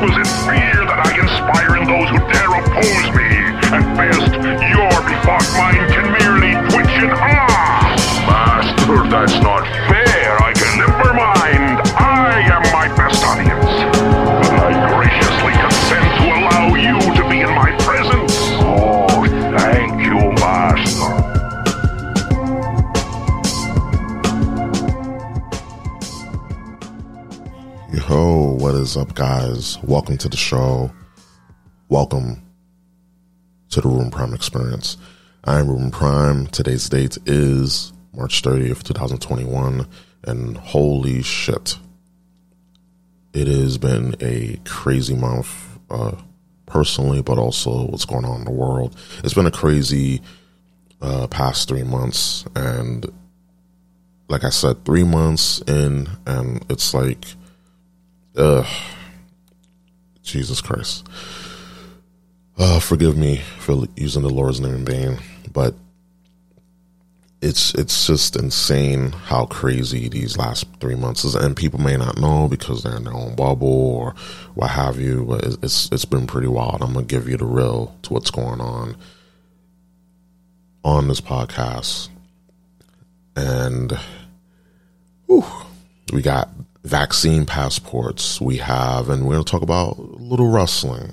exquisite fear that I inspire in those who dare oppose me. At best, your befogged mind can merely twitch and ah! Master, that's not fair. Is up, guys? Welcome to the show. Welcome to the Room Prime Experience. I'm Ruben Prime. Today's date is March 30th, 2021, and holy shit, it has been a crazy month, uh, personally, but also what's going on in the world. It's been a crazy uh, past three months, and like I said, three months in, and it's like Ugh. Jesus Christ. Uh, forgive me for using the Lord's name in vain, but it's it's just insane how crazy these last three months is, and people may not know because they're in their own bubble or what have you. But it's it's been pretty wild. I'm gonna give you the real to what's going on on this podcast, and whew, we got vaccine passports we have, and we're going to talk about a little wrestling.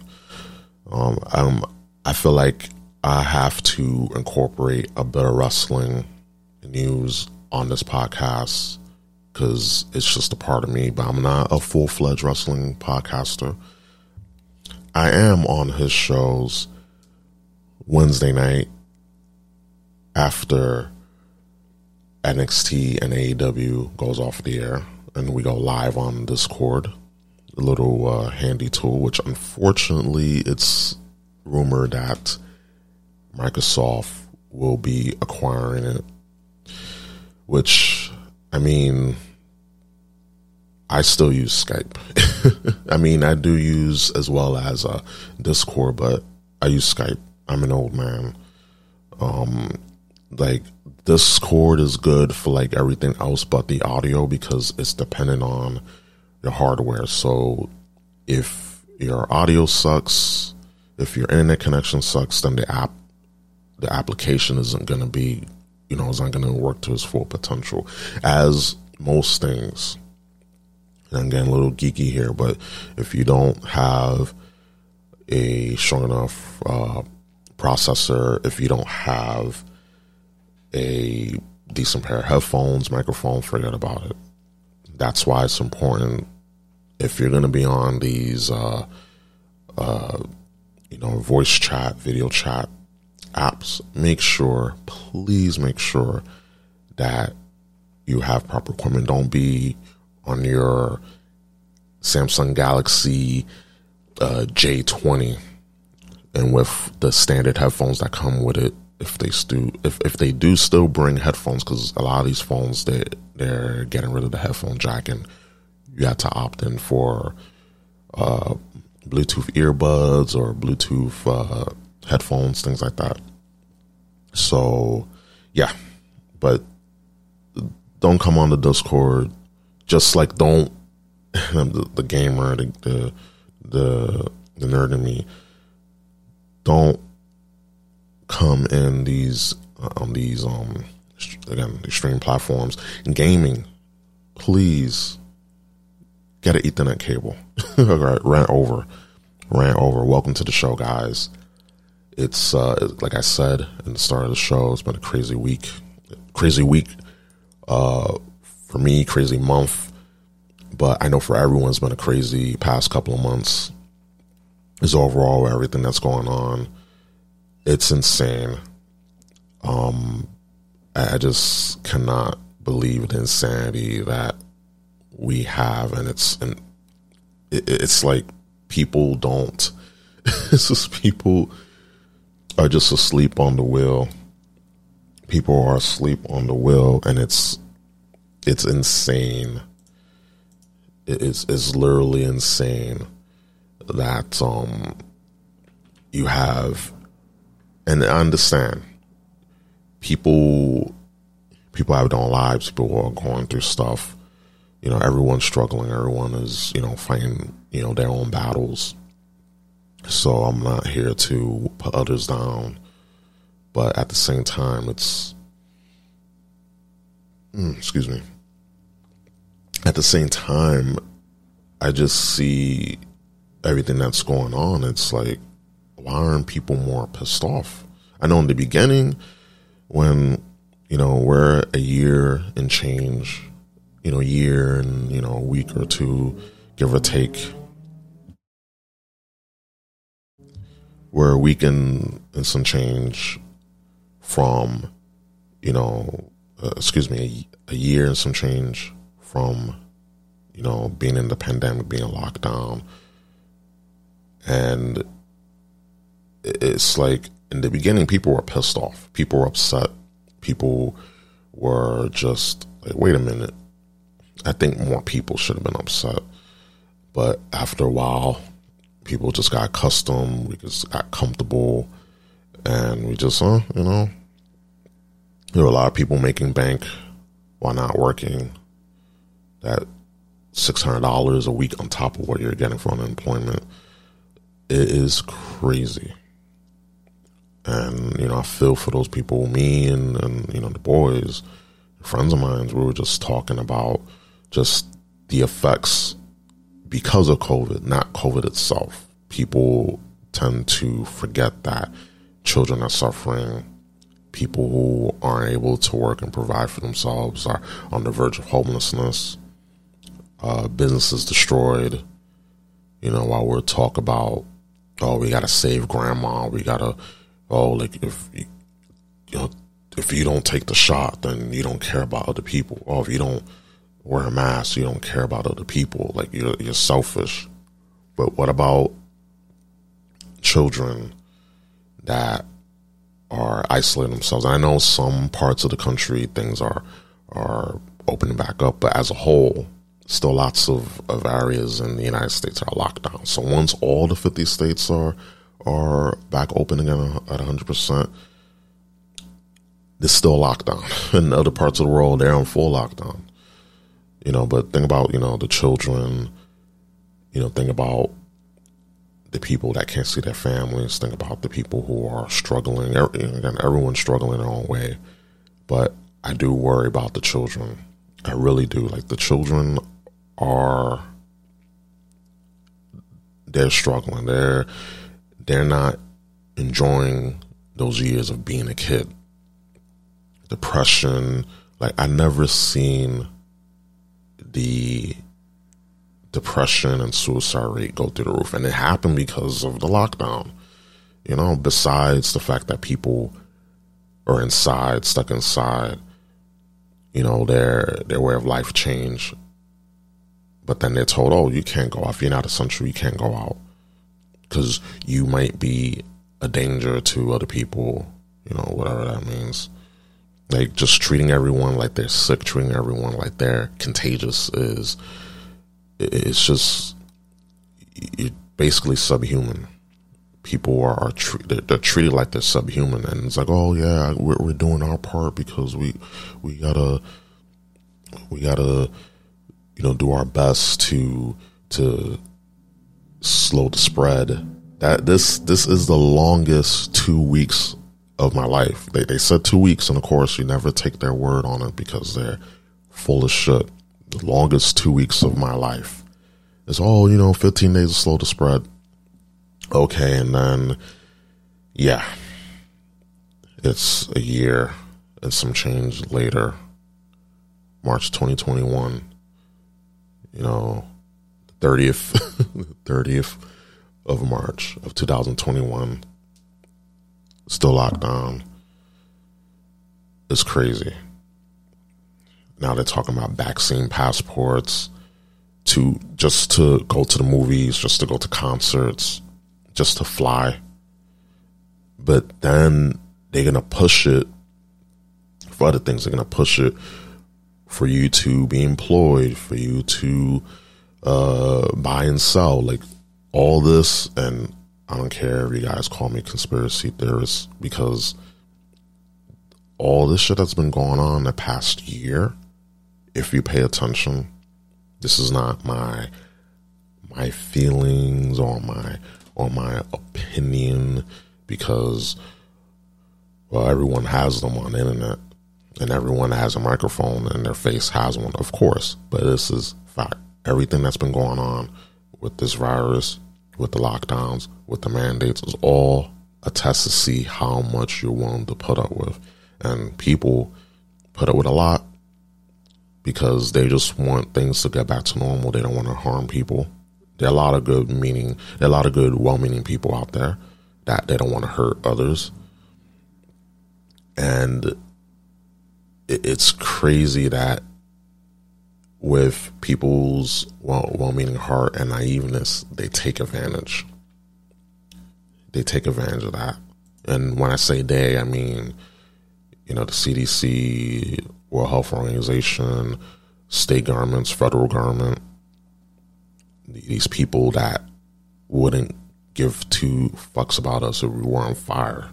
Um, um, I feel like I have to incorporate a bit of wrestling news on this podcast because it's just a part of me, but I'm not a full fledged wrestling podcaster. I am on his shows Wednesday night after NXT and AEW goes off the air and we go live on Discord, a little uh, handy tool, which unfortunately it's rumored that Microsoft will be acquiring it. Which, I mean, I still use Skype. I mean, I do use as well as uh, Discord, but I use Skype. I'm an old man. Um, like Discord is good for like everything else but the audio because it's dependent on your hardware. So if your audio sucks, if your internet connection sucks, then the app, the application isn't going to be, you know, it's not going to work to its full potential. As most things, and I'm getting a little geeky here, but if you don't have a strong enough uh, processor, if you don't have a decent pair of headphones, microphone, forget about it. That's why it's important if you're going to be on these, uh, uh, you know, voice chat, video chat apps, make sure, please make sure that you have proper equipment. Don't be on your Samsung Galaxy uh, J20 and with the standard headphones that come with it if they do if, if they do still bring headphones because a lot of these phones they they're getting rid of the headphone jack and you have to opt in for uh, Bluetooth earbuds or Bluetooth uh, headphones things like that. So yeah, but don't come on the Discord. Just like don't the, the gamer the, the the the nerd in me don't come in these uh, on these um again extreme platforms. Gaming please get an ethernet cable. All right ran over ran over. Welcome to the show guys. It's uh like i said in the start of the show it's been a crazy week crazy week uh for me crazy month. But i know for everyone it's been a crazy past couple of months. Is overall everything that's going on it's insane. Um, I just cannot believe the insanity that we have, and it's and it, it's like people don't. it's just people are just asleep on the wheel. People are asleep on the wheel, and it's it's insane. It's it's literally insane that um you have and I understand people people have their own lives, people are going through stuff. You know, everyone's struggling, everyone is, you know, fighting you know, their own battles. So I'm not here to put others down. But at the same time, it's, mm, excuse me. At the same time, I just see everything that's going on. It's like, why aren't people more pissed off? I know in the beginning, when, you know, we're a year and change, you know, year and, you know, a week or two, give or take, we're a week and, and some change from, you know, uh, excuse me, a, a year and some change from, you know, being in the pandemic, being locked down. And it's like in the beginning, people were pissed off. People were upset. People were just like, wait a minute. I think more people should have been upset. But after a while, people just got accustomed. We just got comfortable. And we just, uh, you know, there were a lot of people making bank while not working. That $600 a week on top of what you're getting for unemployment. It is crazy and you know I feel for those people. Me and and you know the boys, friends of mine, we were just talking about just the effects because of COVID, not COVID itself. People tend to forget that children are suffering. People who aren't able to work and provide for themselves are on the verge of homelessness. Uh, businesses destroyed. You know, while we're talk about, oh, we got to save grandma, we got to oh, like if you, know, if you don't take the shot, then you don't care about other people. Or if you don't wear a mask, you don't care about other people. Like you're you're selfish. But what about children that are isolating themselves? I know some parts of the country things are are opening back up, but as a whole, still lots of, of areas in the United States are locked down. So once all the 50 states are are back open again at 100%. There's still lockdown. In other parts of the world, they're on full lockdown. You know, but think about, you know, the children, you know, think about the people that can't see their families, think about the people who are struggling. Again, everyone's struggling their own way. But I do worry about the children. I really do. Like the children are they're struggling. They're they're not enjoying those years of being a kid. Depression, like I never seen the depression and suicide rate go through the roof. And it happened because of the lockdown. You know, besides the fact that people are inside, stuck inside, you know, their their way of life changed. But then they're told, oh, you can't go out. You're not essential, you can't go out because you might be a danger to other people, you know, whatever that means. Like just treating everyone like they're sick, treating everyone like they're contagious is it's just you're basically subhuman. People are, are they're, they're, treated like they're subhuman, and it's like, oh yeah, we're, we're doing our part because we we gotta we gotta you know do our best to to slow the spread. That this this is the longest two weeks of my life. They they said two weeks, and of course you never take their word on it because they're full of shit. The longest two weeks of my life It's all you know, fifteen days to slow the spread. Okay, and then yeah, it's a year and some change later, March twenty twenty one. You know, 30th, 30th of March of 2021. Still locked down. It's crazy. Now they're talking about vaccine passports to just to go to the movies, just to go to concerts, just to fly. But then they're to push it for other things. They're to push it for you to be employed, for you to uh, buy and sell, like all this. And I don't care if you guys call me conspiracy theorist because all this shit that's been going on the past year, if you pay attention, this is not my my feelings or my or my opinion because well everyone has them on the internet and everyone has a microphone and their face has one of course but this is fact everything that's been going on with this virus with the lockdowns with the mandates is all a test to see how much you're willing to put up with. And people put up with a lot because they just want things to get back to normal. They don't want to harm people. There are a lot of good meaning, there are a lot of good, well-meaning people out there that they don't want to hurt others, and it's crazy that with people's well, well-meaning heart and naiveness, they take advantage. They take advantage of that, and when I say they, I mean, you know, the CDC, World Health Organization, state governments, federal government these people that wouldn't give two fucks about us if we were on fire.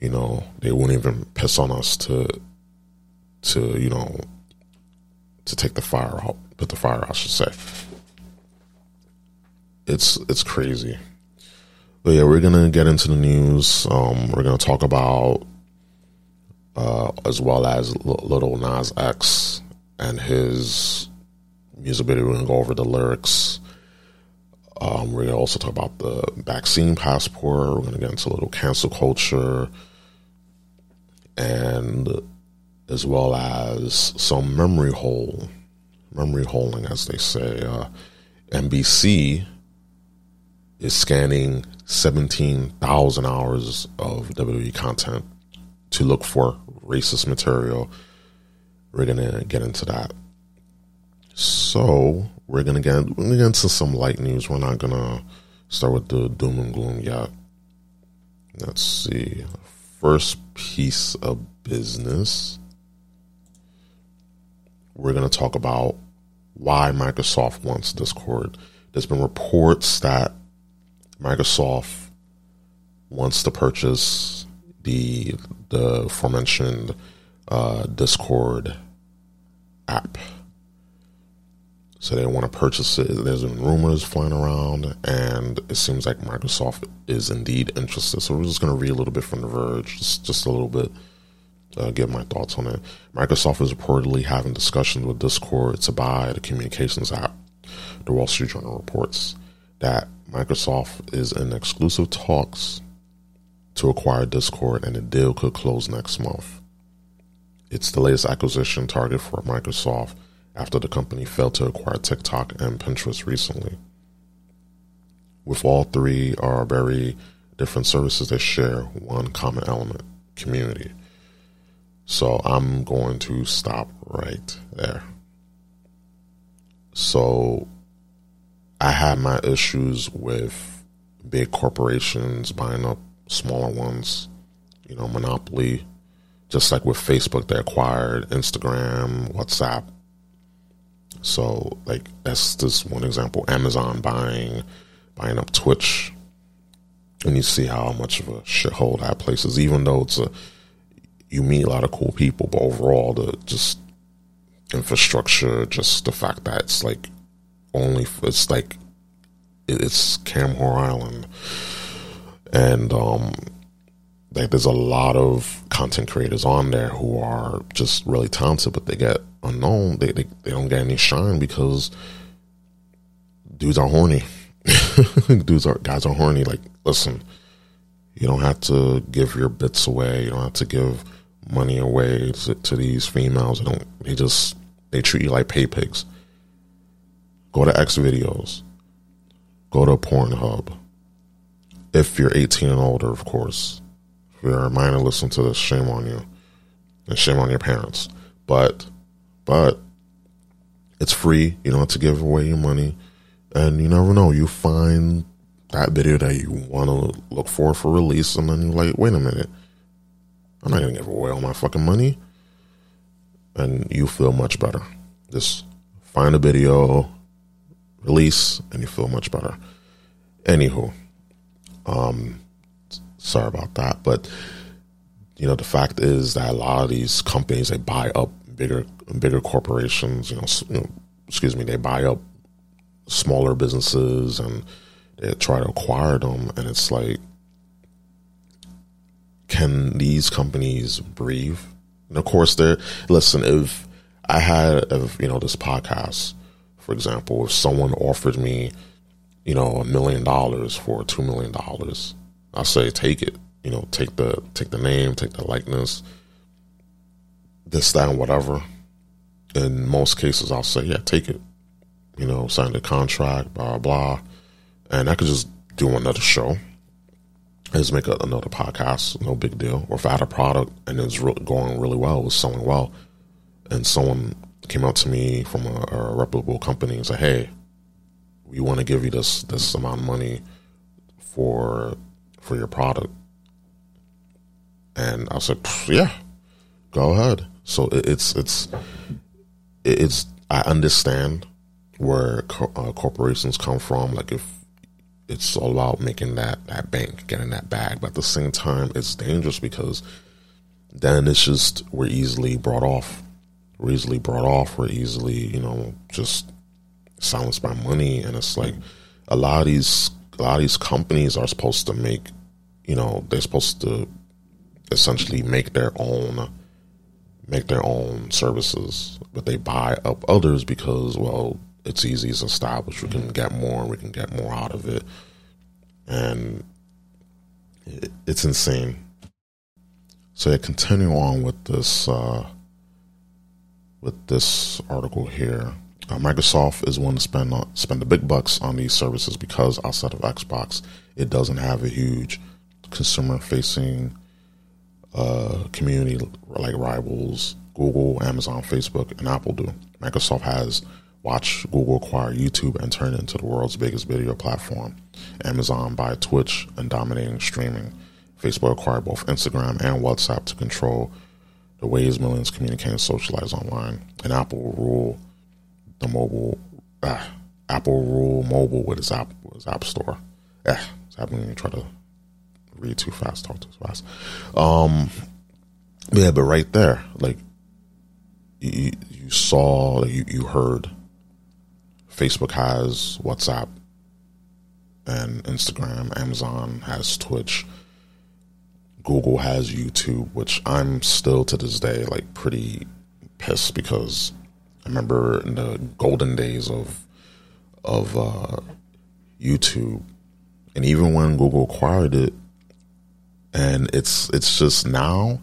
You know, they wouldn't even piss on us to, to you know, to take the fire out, put the fire out, I should say. It's it's crazy, but yeah, we're gonna get into the news. Um, we're gonna talk about, uh, as well as Lil Nas X and his music video. We're to go over the lyrics. Um, we're to also talk about the vaccine passport. We're to get into a little cancel culture and as well as some memory hole, memory holing, as they say. Uh, NBC is scanning 17,000 hours of WWE content to look for racist material. We're to get into that. So we're gonna get we're gonna get into some light news. We're not gonna start with the doom and gloom yet. Let's see. First piece of business. We're gonna talk about why Microsoft wants Discord. There's been reports that Microsoft wants to purchase the the aforementioned uh, Discord app so they want to purchase it. There's been rumors flying around, and it seems like Microsoft is indeed interested. So we're just going to read a little bit from The Verge, just, just a little bit, uh, give my thoughts on it. Microsoft is reportedly having discussions with Discord to buy the communications app. The Wall Street Journal reports that Microsoft is in exclusive talks to acquire Discord, and the deal could close next month. It's the latest acquisition target for Microsoft after the company failed to acquire TikTok and Pinterest recently. With all three are very different services that share one common element community. So I'm going to stop right there. So I had my issues with big corporations buying up smaller ones, you know, monopoly. Just like with Facebook, they acquired Instagram, WhatsApp, so like that's just one example. Amazon buying buying up Twitch, and you see how much of a shithole that place is. Even though it's a you meet a lot of cool people, but overall the just infrastructure, just the fact that it's like only it's like it's Camhor Island, and um, like there's a lot of content creators on there who are just really talented, but they get unknown. They they, they don't get any shine because dudes are horny. dudes are guys are horny. Like, listen, you don't have to give your bits away. You don't have to give money away to, to these females. They don't. They just they treat you like pay pigs. Go to X videos. Go to Pornhub. If you're 18 and older, of course if you're a minor, listen to this. Shame on you, and shame on your parents. But, but it's free. You don't have to give away your money, and you never know. You find that video that you want to look for for release, and then you're like, wait a minute, I'm not gonna give away all my fucking money, and you feel much better. Just find a video, release, and you feel much better. Anywho, um, Sorry about that, but you know the fact is that a lot of these companies they buy up bigger bigger corporations. You know, you know excuse me, they buy up smaller businesses and they try to acquire them, and it's like, can these companies breathe? And of course, they're listen. If I had, if you know, this podcast, for example, if someone offered me, you know, a million dollars for two million dollars, I say take it. You know, take the take the name, take the likeness, this, that, and whatever. In most cases, I'll say, yeah, take it. You know, sign the contract, blah blah, and I could just do another show. I just make a, another podcast, no big deal. Or if I had a product and it's re- going really well, it was selling well, and someone came up to me from a, a reputable company and said, "Hey, we want to give you this this amount of money for for your product," and I said, "Yeah, go ahead." So it, it's it's it's I understand where co- uh, corporations come from. Like if it's all about making that that bank, getting that bag, but at the same time, it's dangerous because then it's just we're easily brought off. We're easily brought off. We're easily you know just silenced by money, and it's like a lot of these a lot of these companies are supposed to make you know they're supposed to essentially make their own make their own services, but they buy up others because, well, it's easy, it's established. We can get more, we can get more out of it, and it, it's insane. So, yeah, continue on with this uh, with this article here. Uh, Microsoft is one to spend on, spend the big bucks on these services because outside of Xbox, it doesn't have a huge consumer facing uh, community like rivals Google, Amazon, Facebook, and Apple do. Microsoft has watched Google acquire YouTube and turn it into the world's biggest video platform. Amazon buy Twitch and dominating streaming. Facebook acquired both Instagram and WhatsApp to control the ways millions communicate and socialize online. And Apple rule the mobile. Uh, Apple rule mobile with its app with its app store. Eh, it's happening you try to read too fast, talk too fast. Um, yeah, but right there, like you, you saw, you, you heard, Facebook has WhatsApp and Instagram. Amazon has Twitch. Google has YouTube, which I'm still to this day like pretty pissed because I remember in the golden days of of uh, YouTube, and even when Google acquired it, and it's it's just now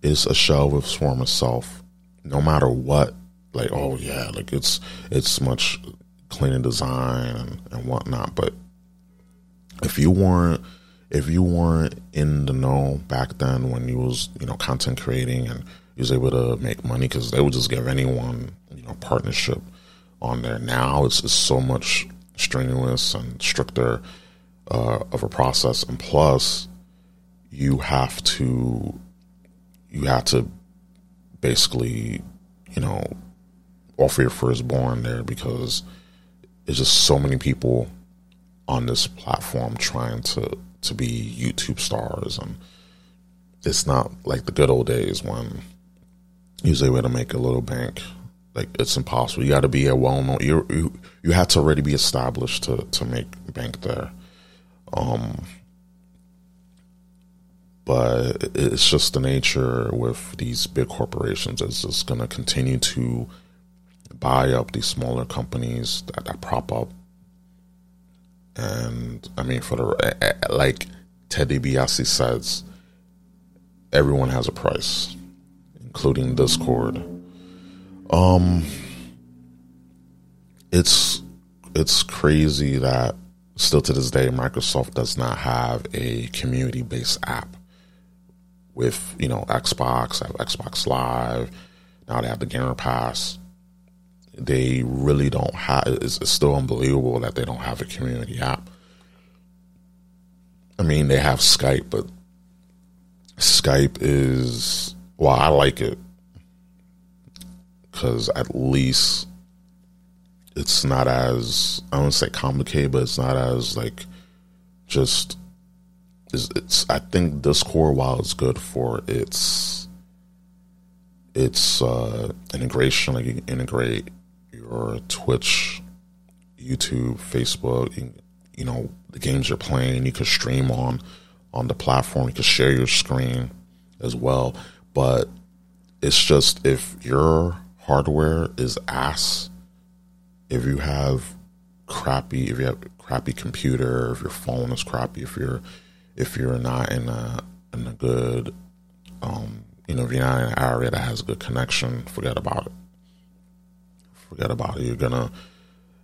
it's a shell of swarm former self. No matter what, like oh yeah, like it's it's much cleaner design and, and whatnot. But if you weren't if you weren't in the know back then when you was you know content creating and you was able to make money because they would just give anyone you know partnership on there. Now it's, it's so much strenuous and stricter uh, of a process, and plus you have to you have to basically you know offer your firstborn there because there's just so many people on this platform trying to to be YouTube stars and it's not like the good old days when you was able to make a little bank. Like it's impossible. You got to be a well known. You you you have to already be established to to make bank there. Um, but it's just the nature with these big corporations. It's just going to continue to buy up these smaller companies that, that prop up. And I mean, for the like Teddy DiBiase says, everyone has a price, including Discord. Um, it's it's crazy that still to this day Microsoft does not have a community based app with you know Xbox, have Xbox Live. Now they have the Gamer Pass. They really don't have. It's, it's still unbelievable that they don't have a community app. I mean, they have Skype, but Skype is well, I like it because at least it's not as I don't say complicated, but it's not as like just it's, it's I think Discord while it's good for its its uh, integration, like you integrate your Twitch YouTube, Facebook, you, you know, the games you're playing. You can stream on on the platform. You can share your screen as well. But it's just if your hardware is ass, if you have crappy, if you have crappy computer, if your phone is crappy, if you're if you're not in a in a good um, you know, if you're not in an area that has a good connection, forget about it. Forget about it. You're gonna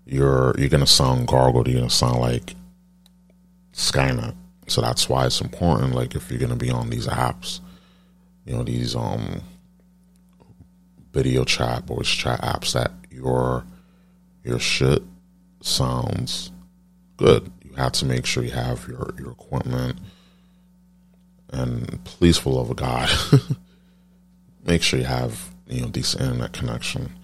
you're you're gonna sound gargled. You're gonna sound like Skynet. So that's why it's important. Like if you're gonna be on these apps, you know these um video chat, voice chat apps, that your your shit sounds good. You have to make sure you have your your equipment. And please, for love of God, make sure you have you know decent internet connection.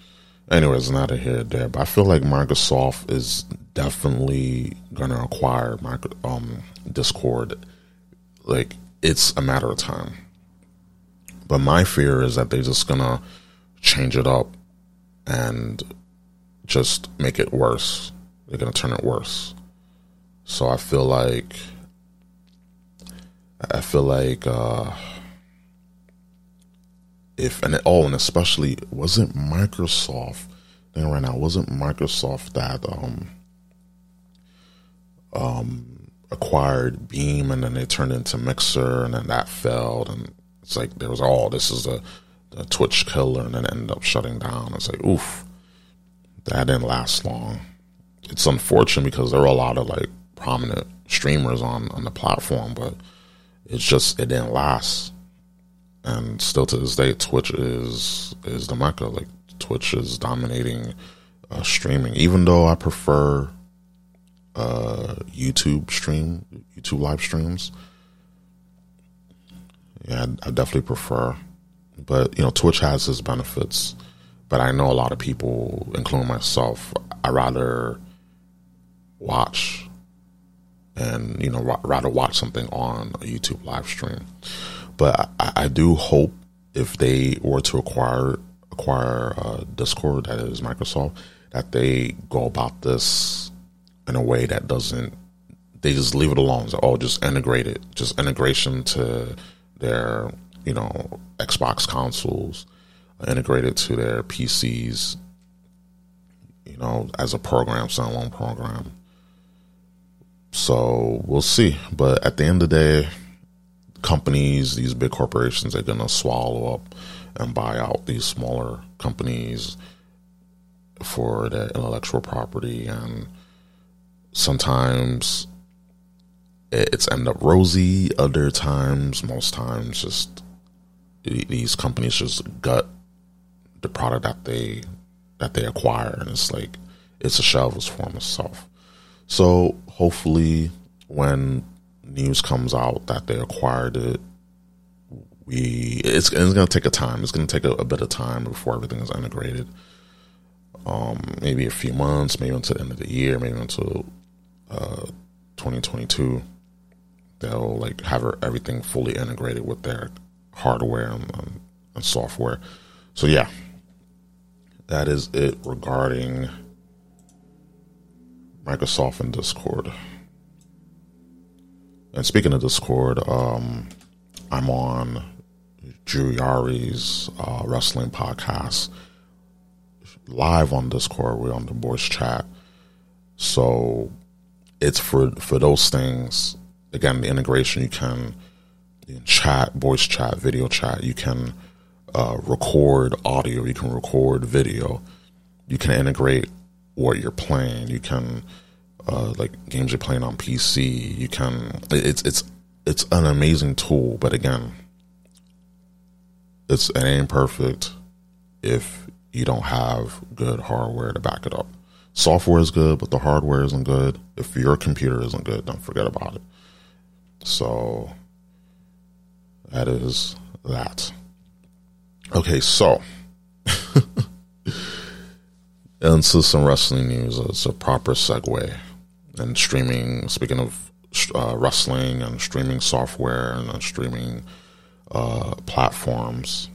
Anyways, not a here there, but I feel like Microsoft is definitely to acquire micro, um, Discord. Like it's a matter of time. But my fear is that they're just gonna change it up and just make it worse. They're gonna turn it worse. So I feel like I feel like uh if and all and especially wasn't Microsoft then right now wasn't Microsoft that um um acquired Beam and then they turned into Mixer and then that failed and it's like there was all oh, this is a, a Twitch killer and then ended up shutting down. It's like oof, that didn't last long. It's unfortunate because there were a lot of like prominent streamers on on the platform, but it's just it didn't last and still to this day, Twitch is is the mecca. Like Twitch is dominating uh, streaming, even though I prefer uh, YouTube stream, YouTube live streams. Yeah, I, I definitely prefer, but you know, Twitch has its benefits. But I know a lot of people, including myself, I rather watch and you know rather watch something on a YouTube live stream. But I, I do hope if they were to acquire acquire uh, Discord, that is Microsoft, that they go about this in a way that doesn't. They just leave it alone. So, oh, just integrate it. Just integration to their, you know, Xbox consoles, integrated to their PCs. You know, as a program, standalone program. So we'll see. But at the end of the day, companies, these big corporations, are going to swallow up and buy out these smaller companies for their intellectual property. And sometimes it's end up rosy. Other times, most times, just these companies just gut the product that they that they acquire, and it's like it's a shell of its self. So hopefully, when news comes out that they acquired it, we it's, it's going to take a time. It's going to take a, a, bit of time before everything is integrated. Um, maybe a few months, maybe until the end of the year, maybe until uh, 2022. They'll like have everything fully integrated with their hardware and, and, and software. So yeah, that is it regarding Microsoft and Discord. And speaking of Discord, um, I'm on Yari's uh, wrestling podcast live on Discord. We're on the voice chat, so it's for for those things. Again, the integration you can, chat, voice chat, video chat. You can uh, record audio. You can record video. You can integrate what you're playing. You can uh, like games you're playing on PC. You can it's it's it's an amazing tool, but again, it's it ain't perfect if you don't have good hardware to back it up. Software is good, but the hardware isn't good. If your computer isn't good, don't forget about it. So that is that. Okay, so into some wrestling news. It's a proper segue. And streaming, speaking of uh, wrestling and streaming software and uh, streaming uh, platforms,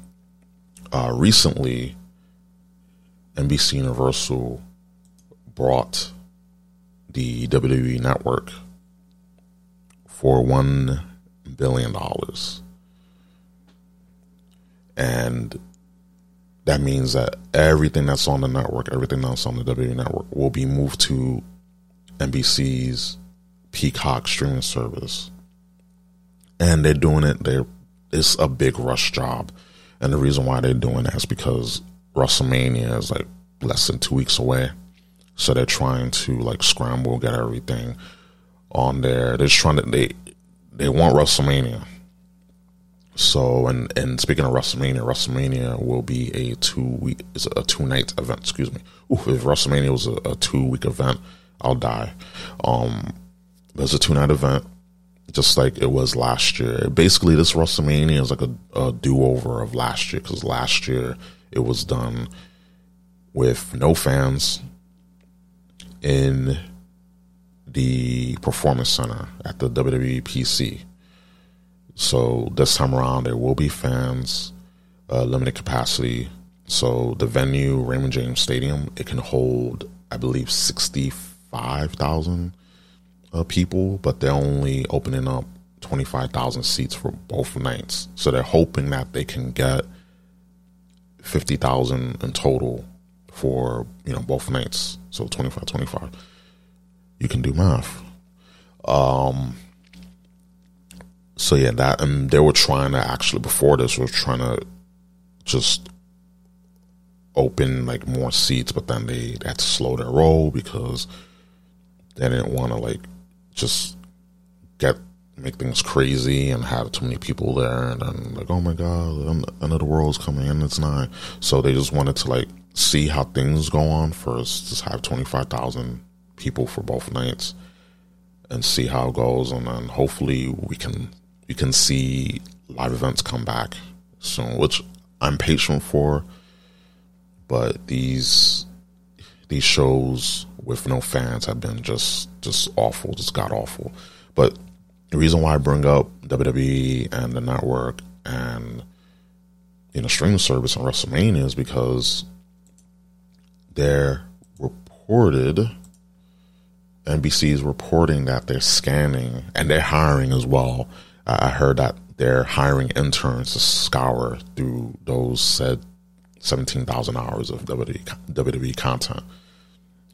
uh, recently NBC Universal brought the WWE network for one billion dollars. And that means that everything that's on the network, everything that's on the WWE network will be moved to NBC's Peacock streaming service. And they're doing it, they're it's a big rush job. And the reason why they're doing that is because WrestleMania is like less than two weeks away. So they're trying to like scramble, get everything on there. They're trying to they they want WrestleMania. So and and speaking of WrestleMania, WrestleMania will be a two week is a two night event. Excuse me. Ooh, if WrestleMania was a, a two week event, I'll die. Um, it's a two night event, just like it was last year. Basically, this WrestleMania is like a, a do over of last year because last year it was done with no fans in the performance center at the WWE PC. So this time around, there will be fans, uh, limited capacity. So the venue, Raymond James Stadium, it can hold, I believe, sixty-five thousand uh, people, but they're only opening up twenty-five thousand seats for both nights. So they're hoping that they can get fifty thousand in total for you know both nights. So 25, 25. You can do math. Um. So yeah, that and they were trying to actually before this was trying to just open like more seats, but then they, they had to slow their roll because they didn't want to like just get make things crazy and have too many people there and then like oh my god another world's coming and it's not. So they just wanted to like see how things go on first just have 25,000 people for both nights and see how it goes and then hopefully we can we can see live events come back soon which I'm patient for but these these shows with no fans have been just just awful just got awful but the reason why I bring up WWE and the network and you know streaming service and WrestleMania is because they're reported NBC is reporting that they're scanning and they're hiring as well. I heard that they're hiring interns to scour through those said 17,000 hours of WWE, WWE content.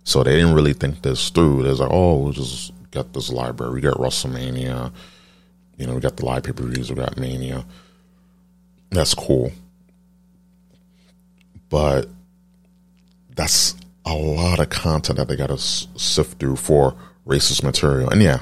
So they didn't really think this through. They're like, oh, we'll just got this library. We got WrestleMania. You know, we got the live pay per views. We got Mania. That's cool. But that's a lot of content that they got to sift through for racist material. And yeah,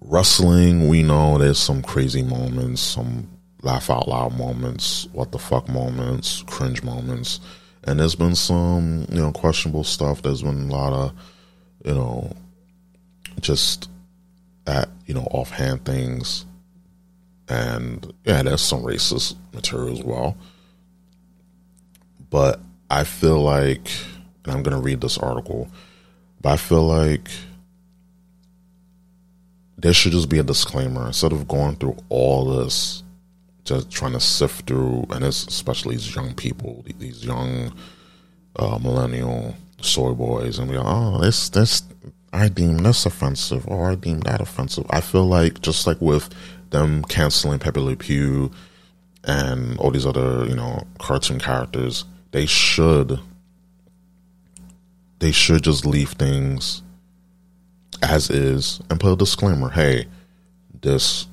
wrestling, we know there's some crazy moments, some laugh out loud moments, what the fuck moments, cringe moments. And there's been some, you know, questionable stuff. There's been a lot of, you know, just at, you know, offhand things. And yeah, there's some racist material as well. But I feel like, and I'm going to read this article, but I feel like there should just be a disclaimer instead of going through all this, just trying to sift through, and it's especially these young people, these young uh, millennial soy boys, and be like, oh, this, this, I deem this offensive, or I deem that offensive. I feel like just like with them canceling Pepe Le Pew and all these other, you know, cartoon characters, they should they should just leave things as is and put a disclaimer hey this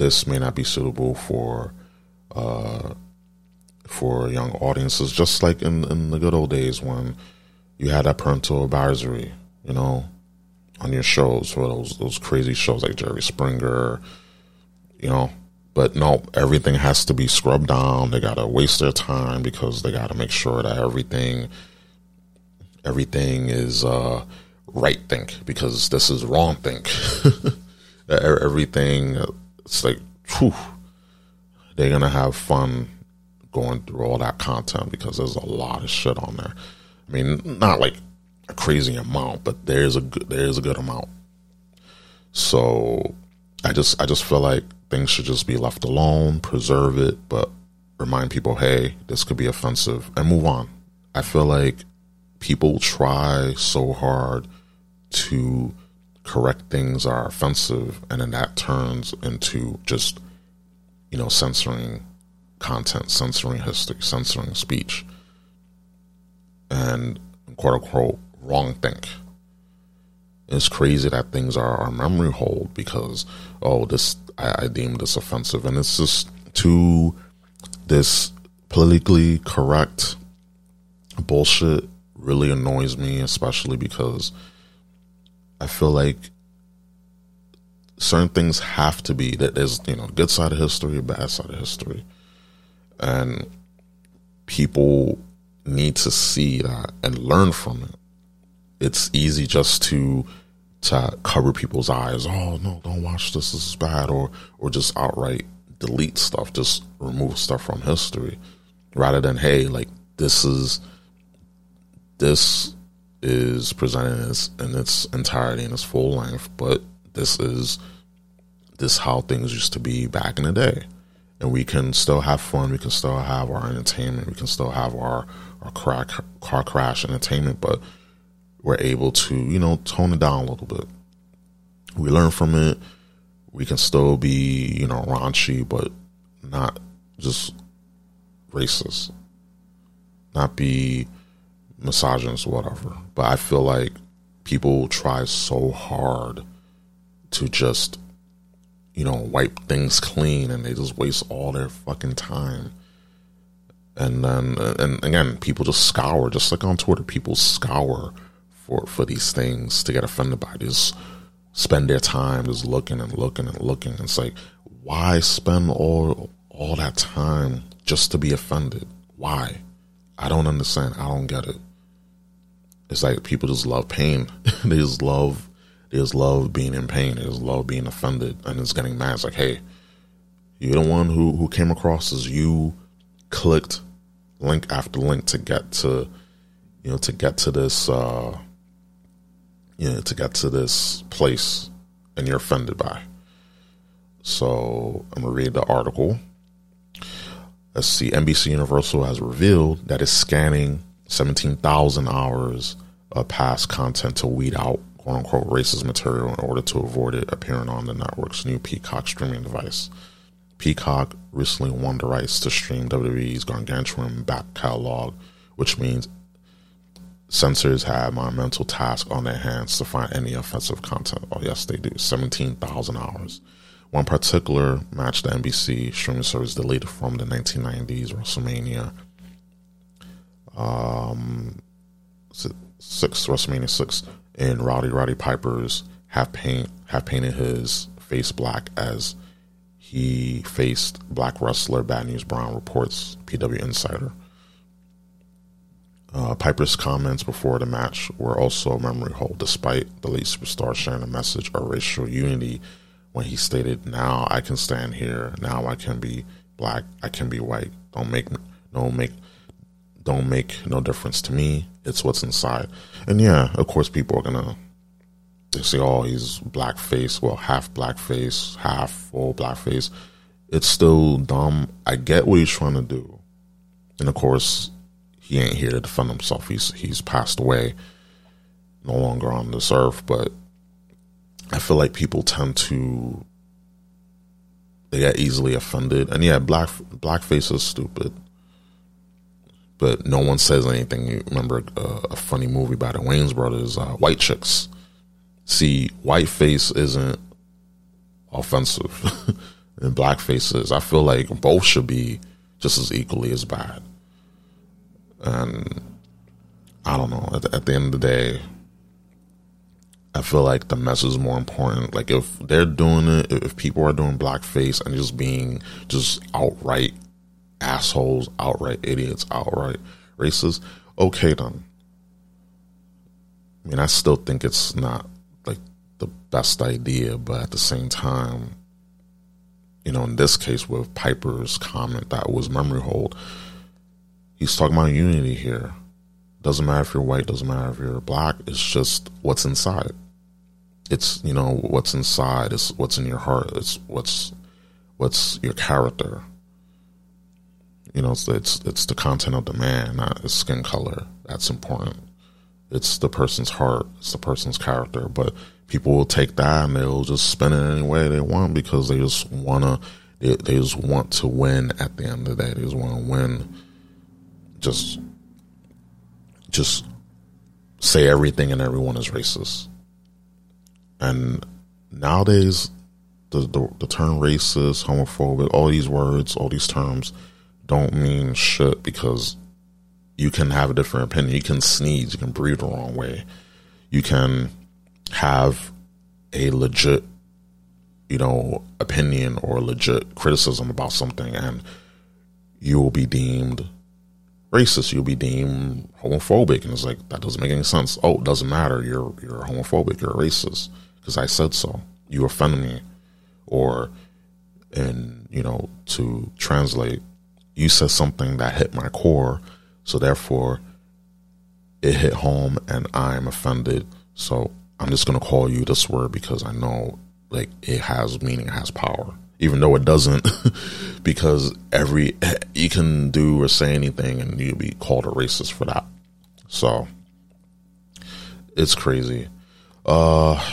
this may not be suitable for uh for young audiences just like in in the good old days when you had that parental advisory you know on your shows for those those crazy shows like Jerry Springer you know but no, everything has to be scrubbed down. They gotta waste their time because they gotta make sure that everything everything is uh, right think because this is wrong think. everything it's like whew, they're gonna have fun going through all that content because there's a lot of shit on there. I mean, not like a crazy amount, but there's a good, there's a good amount. So I just I just feel like things should just be left alone, preserve it, but remind people, hey, this could be offensive, and move on. I feel like people try so hard to correct things are offensive, and then that turns into just, you know, censoring content, censoring history, censoring speech, and quote unquote wrong think. It's crazy that things are our memory hold because oh this I, I deem this offensive and it's just too this politically correct bullshit really annoys me, especially because I feel like certain things have to be that there's you know good side of history, bad side of history, and people need to see that and learn from it. It's easy just to to cover people's eyes. Oh no, don't watch this. This is bad, or or just outright delete stuff, just remove stuff from history, rather than hey, like this is this is presented as in its entirety in its full length, but this is this how things used to be back in the day. And we can still have fun, we can still have our entertainment, we can still have our, our car, car crash entertainment, but we're able to, you know, tone it down a little bit. We learn from it. We can still be, you know, raunchy, but not just racist. Not be misogynist, whatever. But I feel like people try so hard to just, you know, wipe things clean and they just waste all their fucking time. And then, and again, people just scour, just like on Twitter, people scour for, for these things to get offended by. Just spend their time just looking and looking and looking. It's like, why spend all all that time just to be offended? Why? I don't understand. I don't get it it's like people just love pain. they just love they just love being in pain. They just love being offended and it's getting mad. It's like, hey, you're the one who, who came across as you clicked link after link to get to you know, to get to this uh you know, to get to this place and you're offended by. So I'm gonna read the article. Let's see, NBC Universal has revealed that it's scanning 17,000 hours of past content to weed out quote unquote racist material in order to avoid it appearing on the network's new Peacock streaming device. Peacock recently won the rights to stream WWE's gargantuan back catalog, which means censors have a monumental task on their hands to find any offensive content. Oh, yes, they do. 17,000 hours. One particular match the NBC streaming service deleted from the 1990s WrestleMania um, six WrestleMania six, and Rowdy Roddy Piper's have paint have painted his face black as he faced black wrestler Bad News Brown reports PW Insider. Uh, Piper's comments before the match were also a memory hole, despite the late superstar sharing a message of racial unity when he stated, "Now I can stand here. Now I can be black. I can be white. Don't make me, don't make don't make no difference to me. It's what's inside. And yeah, of course, people are gonna they say, "Oh, he's blackface." Well, half blackface, half full blackface. It's still dumb. I get what he's trying to do, and of course, he ain't here to defend himself. He's he's passed away, no longer on this earth. But I feel like people tend to they get easily offended, and yeah, black blackface is stupid but no one says anything. You remember uh, a funny movie by the Wayans brothers, uh, White Chicks. See, whiteface isn't offensive, and blackface is. I feel like both should be just as equally as bad. And I don't know. At the, at the end of the day, I feel like the message is more important. Like if they're doing it, if people are doing blackface and just being just outright assholes, outright idiots, outright racist, okay then. I mean, I still think it's not like the best idea, but at the same time, you know, in this case with Piper's comment that was memory hold, he's talking about unity here. Doesn't matter if you're white, doesn't matter if you're black, it's just what's inside. It's, you know, what's inside is what's in your heart. It's what's what's your character. You know, it's, it's it's the content of the man, not his skin color. That's important. It's the person's heart. It's the person's character. But people will take that and they'll just spin it any way they want because they just wanna they, they just want to win at the end of the day. They just want to win. Just just say everything and everyone is racist. And nowadays, the, the, the term racist, homophobic, all these words, all these terms don't mean shit because you can have a different opinion. You can sneeze, you can breathe the wrong way, you can have a legit, you know, opinion or legit criticism about something, and you will be deemed racist. You'll be deemed homophobic, and it's like that doesn't make any sense. Oh, it doesn't matter. You're you're homophobic. You're racist because I said so. You offended me, or and you know to translate, you said something that hit my core, so therefore it hit home, and I'm offended. So I'm just gonna call you this word because I know like it has meaning, it has power even though it doesn't, because every you can do or say anything and you'll be called a racist for that. So it's crazy. Uh,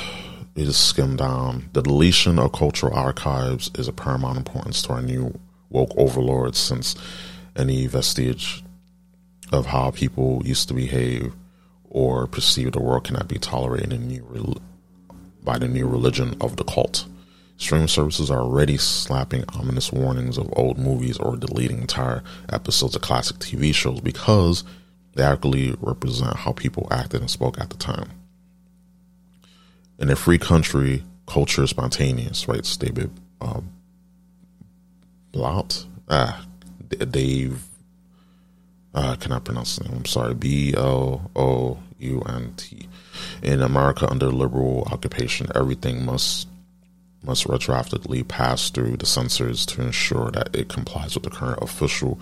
we just skim down. The deletion of cultural archives is a paramount importance to our new woke overlords, since any vestige of how people used to behave or perceive the world cannot be tolerated in new by the new religion of the cult. Streaming services are already slapping ominous warnings of old movies or deleting entire episodes of classic TV shows because they accurately represent how people acted and spoke at the time. In a free country, culture is spontaneous, right? David uh, Blount, ah, Dave, uh, I cannot pronounce the name. I'm sorry, B L O U N T. In America, under liberal occupation, everything must must retroactively pass through the censors to ensure that it complies with the current official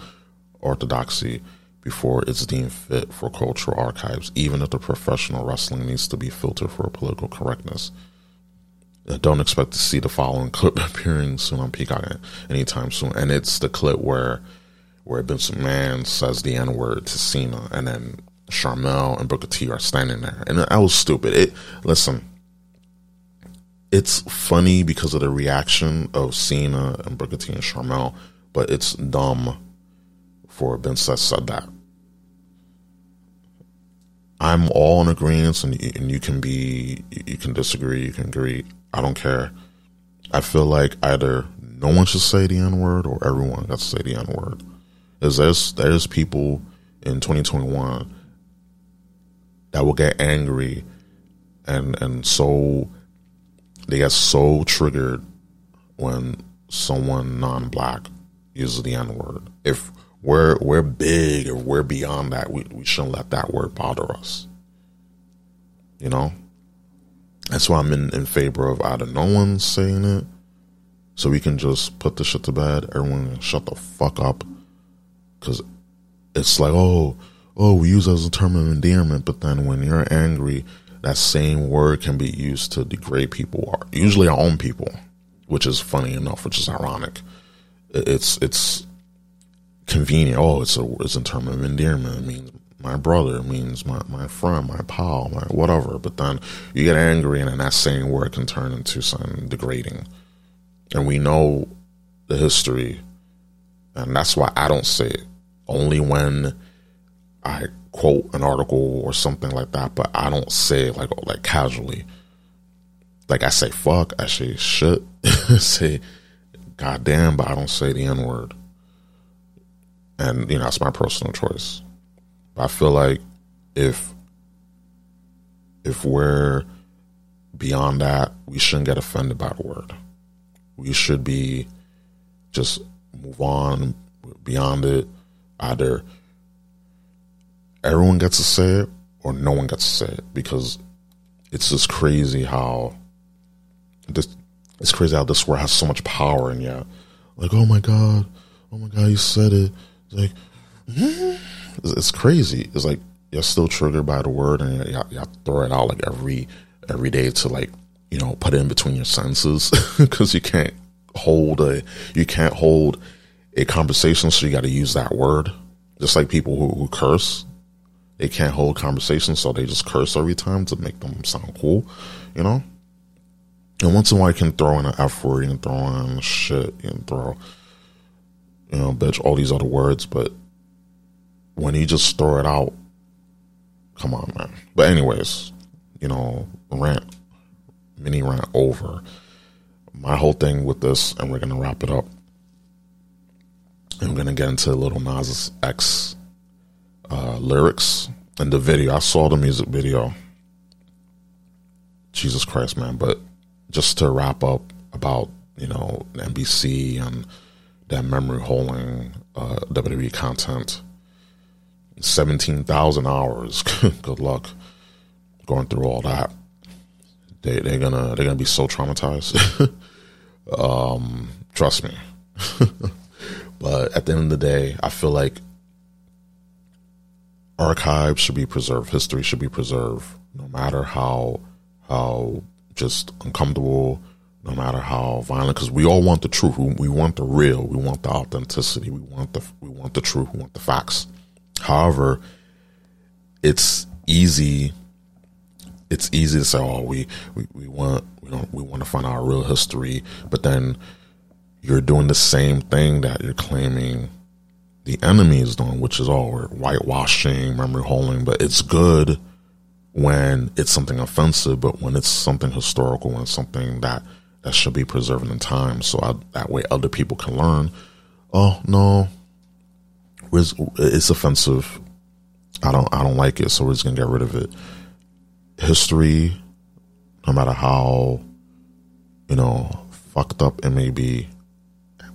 orthodoxy before it's deemed fit for cultural archives, even if the professional wrestling needs to be filtered for political correctness. Don't expect to see the following clip appearing soon on Peacock anytime soon. And it's the clip where where Vince McMahon says the N word to Cena, and then Sharmell and Booker T are standing there, and that was stupid. It listen, it's funny because of the reaction of Cena and Booker T and Sharmell, but it's dumb for Vince that said that. I'm all in agreement, and, and you can be, you can disagree, you can agree. I don't care. I feel like either no one should say the N word or everyone got to say the N word. Is there's there's people in 2021 that will get angry and and so they get so triggered when someone non-black uses the N-word. If we're we're big, if we're beyond that, we, we shouldn't let that word bother us. You know? That's why I'm in, in favor of either no one saying it, so we can just put the shit to bed, everyone shut the fuck up. Cause it's like, oh, oh, we use as a term of endearment, but then when you're angry, that same word can be used to degrade people, usually our own people, which is funny enough, which is ironic. It's it's convenient. Oh, it's a it's in term of endearment. It means my brother. Means my my friend, my pal, my whatever. But then you get angry, and that same word can turn into something degrading. And we know the history, and that's why I don't say it. Only when I quote an article or something like that, but I don't say it like like casually. Like I say fuck, I say shit, say goddamn, but I don't say the N word. And you know, that's my personal choice. I feel like if if we're beyond that, we shouldn't get offended by the word. We should be just move on beyond it. Either everyone gets to say it or no one gets to say it because it's just crazy how this it's crazy how this word has so much power and yeah like oh my god oh my god you said it it's like it's, it's, crazy it's like you're still triggered by the word and you, you, you throw it out like every every day to like you know put it in between your senses because you can't hold a you can't hold a conversation so you got to use that word just like people who, who curse they can't hold conversations, so they just curse every time to make them sound cool, you know. And once in a while, you can throw in an F word, you can throw in shit, you can throw, you know, bitch, all these other words, but when you just throw it out, come on, man. But anyways, you know, rant, mini rant over. My whole thing with this, and we're gonna wrap it up. I'm gonna get into Little Nas X uh, lyrics and the video. I saw the music video. Jesus Christ, man! But just to wrap up about you know NBC and that memory holding uh, WWE content. Seventeen thousand hours. Good luck going through all that. They they're gonna they're gonna be so traumatized. um, trust me. but at the end of the day, I feel like archives should be preserved. History should be preserved, no matter how how just uncomfortable, no matter how violent. Because we all want the truth. We want the real. We want the authenticity. We want the we want the truth. We want the facts. However, it's easy. It's easy to say, "Oh, we we, we want we don't we want to find out real history," but then you're doing the same thing that you're claiming the enemy is doing, which is all we're whitewashing, memory holding. But it's good when it's something offensive, but when it's something historical, when it's something that that should be preserved in time, so I, that way other people can learn. Oh no, it's, offensive. I don't I don't like it, so we're just gonna get rid of it. History, no matter how you know fucked up it may be,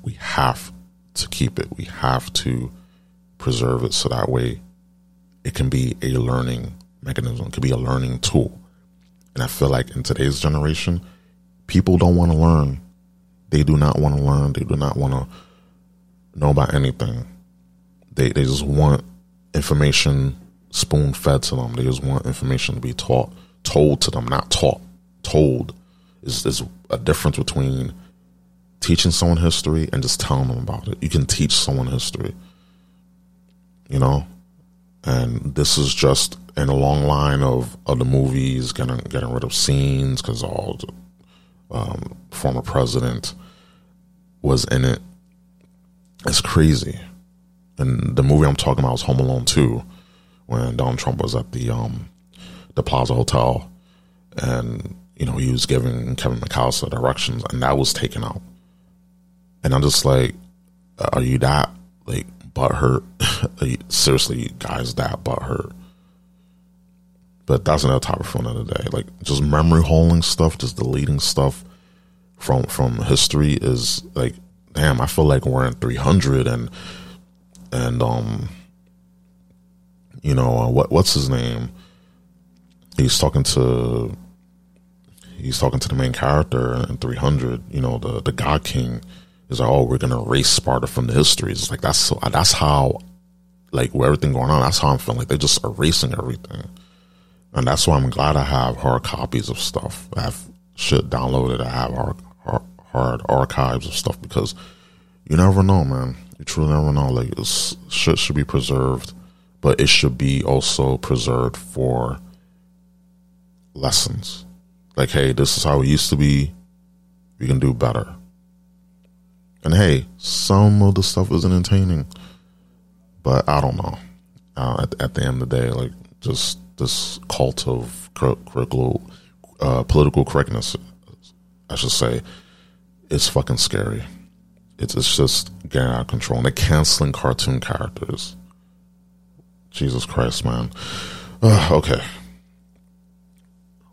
we have to keep it. We have to preserve it so that way it can be a learning mechanism. It can be a learning tool. And I feel like in today's generation, people don't want to learn. They do not want to learn. They do not want to know about anything. They they just want information spoon fed to them. They just want information to be taught, told to them, not taught. Told is is a difference between teaching someone history and just telling them about it. You can teach someone history, you know, and this is just in a long line of other movies getting getting rid of scenes because all the um, former president was in it. It's crazy, and the movie I'm talking about is Home Alone Two, when Donald Trump was at the um, the Plaza Hotel, and you know he was giving Kevin McAllister directions, and that was taken out. And I'm just like, are you that like butthurt? Seriously, guys that butthurt? But that's another topic for another day. Like just memory holding stuff, just deleting stuff from from history is like, damn. I feel like we're in 300 and and um, you know uh, what what's his name? He's talking to he's talking to the main character in 300. You know the the God King is like, oh, we're gonna erase Sparta from the history. It's like that's so, that's how, like, with everything going on, that's how I'm feeling. Like they're just erasing everything, and that's why I'm glad I have hard copies of stuff. I have shit downloaded. I have hard, hard, hard archives of stuff because you never know, man. Truly never know. Like shit should be preserved, but it should be also preserved for lessons. Like, hey, this is how it used to be. We can do better and hey, some of the stuff is entertaining, but I don't know. Uh, at, at, the end of the day, like just this cult of critical, uh, political correctness, I should say, it's fucking scary. It's, it's just getting out of control. And they're canceling cartoon characters. Jesus Christ, man. Uh, okay.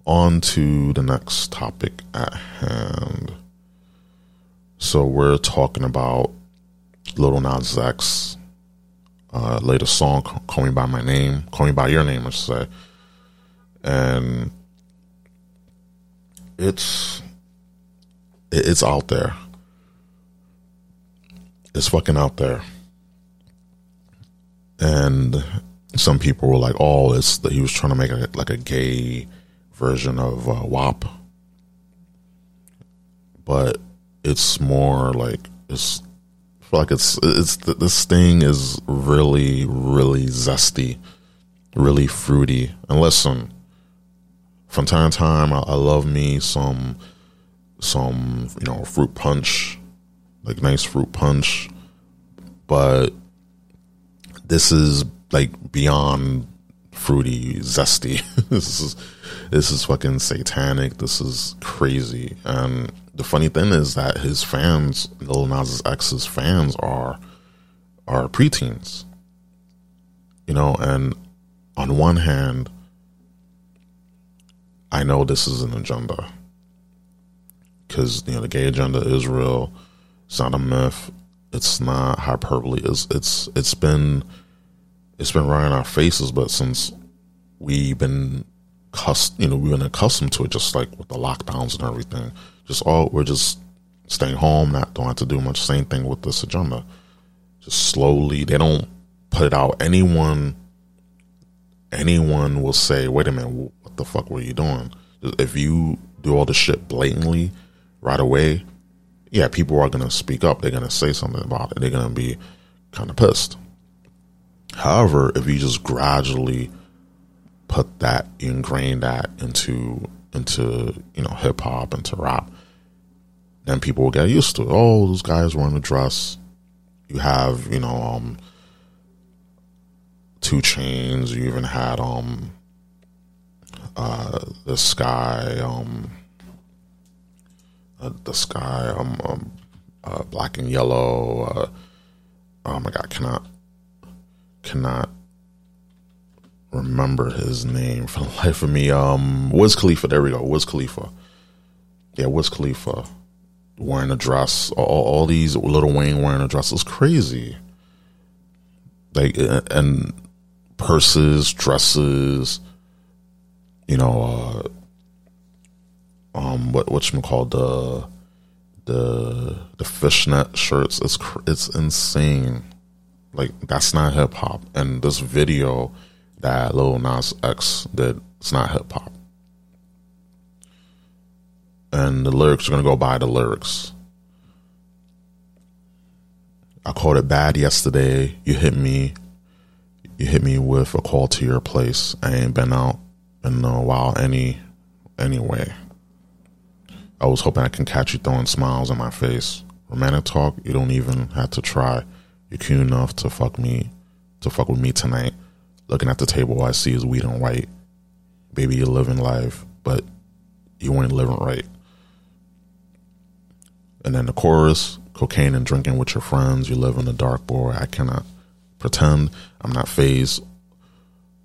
On to the next topic at hand. So we're talking about Little Nas X, uh, latest song, "Call Me by My Name," "Call Me by Your Name," I should say, and it's it's out there. It's fucking out there, and some people were like, "Oh, it's that he was trying to make a, like a gay version of uh, WAP," but it's more like it's like it's it's this thing is really really zesty really fruity. And listen, from time to time, I, I love me some some you know fruit punch, like nice fruit punch, but this is like beyond fruity, zesty. this is this is fucking satanic. This is crazy. And the funny thing is that his fans, Lil Nas X's fans, are are preteens. You know, and on one hand, I know this is an agenda because you know the gay agenda is real. It's not a myth. It's not hyperbole. It's it's it's been it's been right in our faces, but since we've been cust you know, we've been accustomed to it just like with the lockdowns and everything. Just all we're just staying home, not don't have to do much. Same thing with this agenda. Just slowly they don't put it out. Anyone anyone will say, Wait a minute, what the fuck were you doing? If you do all the shit blatantly right away, yeah, people are gonna speak up. They're gonna say something about it. They're gonna be kind of pissed. However, if you just gradually put that, ingrain that into into you know hip hop, into rap, then people will get used to it. Oh, those guys wearing a dress. You have you know um, 2 Chainz. You even had um uh the sky um uh, the sky um, um uh, black and yellow. Uh, oh my god, cannot cannot remember his name for the life of me. Um, Wiz Khalifa. There we go. Wiz Khalifa. Yeah, Wiz Khalifa wearing a dress. All, all these little Wayne wearing a dress is crazy. Like and purses, dresses. You know, uh, um, what what you call the the the fishnet shirts. It's it's insane. Like that's not hip hop. And this video that Lil Nas X did, it's not hip hop. And the lyrics are gonna go by the lyrics. I called it bad yesterday. You hit me. You hit me with a call to your place. I ain't been out in a while any anyway. I was hoping I can catch you throwing smiles in my face. Romantic talk, you don't even have to try. You're cute enough to fuck me, to fuck with me tonight. Looking at the table, I see is weed and white. Baby, you're living life, but you ain't living right. And then the chorus, cocaine and drinking with your friends. You live in the dark, boy. I cannot pretend I'm not phased.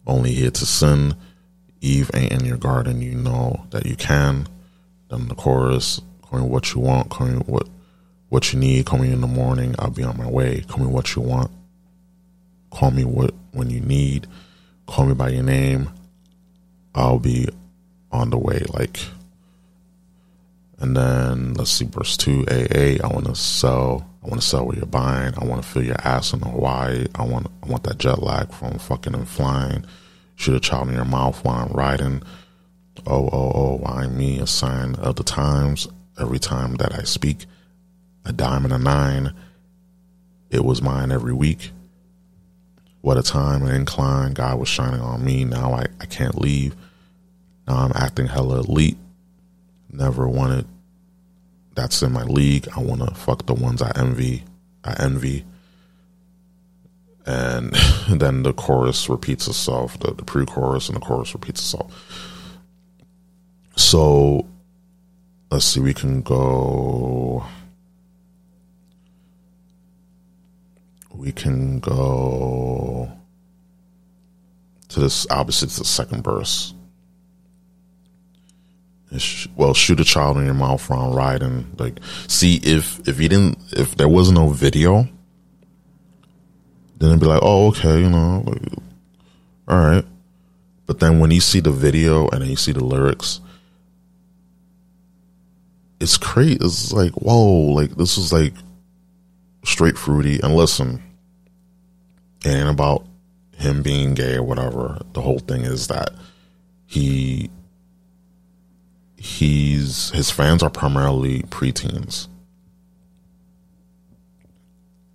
Only here to sin. Eve ain't in your garden. You know that you can. Then the chorus, call me what you want, call me what what you need. Call me in the morning. I'll be on my way. Call me what you want. Call me what when you need. Call me by your name. I'll be on the way. Like, and then let's see, verse two. AA. I want to sell. I want to sell what you're buying. I want to fill your ass in Hawaii. I want. I want that jet lag from fucking and flying. Shoot a child in your mouth while I'm riding. Oh, oh, oh, why me? A sign of the times. Every time that I speak, a dime and a nine. It was mine every week. What a time, an incline. God was shining on me. Now I, I can't leave. Now I'm acting hella elite. Never wanted that's in my league. I want to fuck the ones I envy. I envy. And then the chorus repeats itself, the, the pre chorus and the chorus repeats itself. So let's see, we can go. we can go to this obviously it's the second verse well shoot a child in your mouth while riding like see if if you didn't if there was no video then it'd be like oh okay you know like, all right but then when you see the video and then you see the lyrics it's crazy it's like whoa like this is like straight fruity and listen and about him being gay or whatever. The whole thing is that he he's his fans are primarily preteens.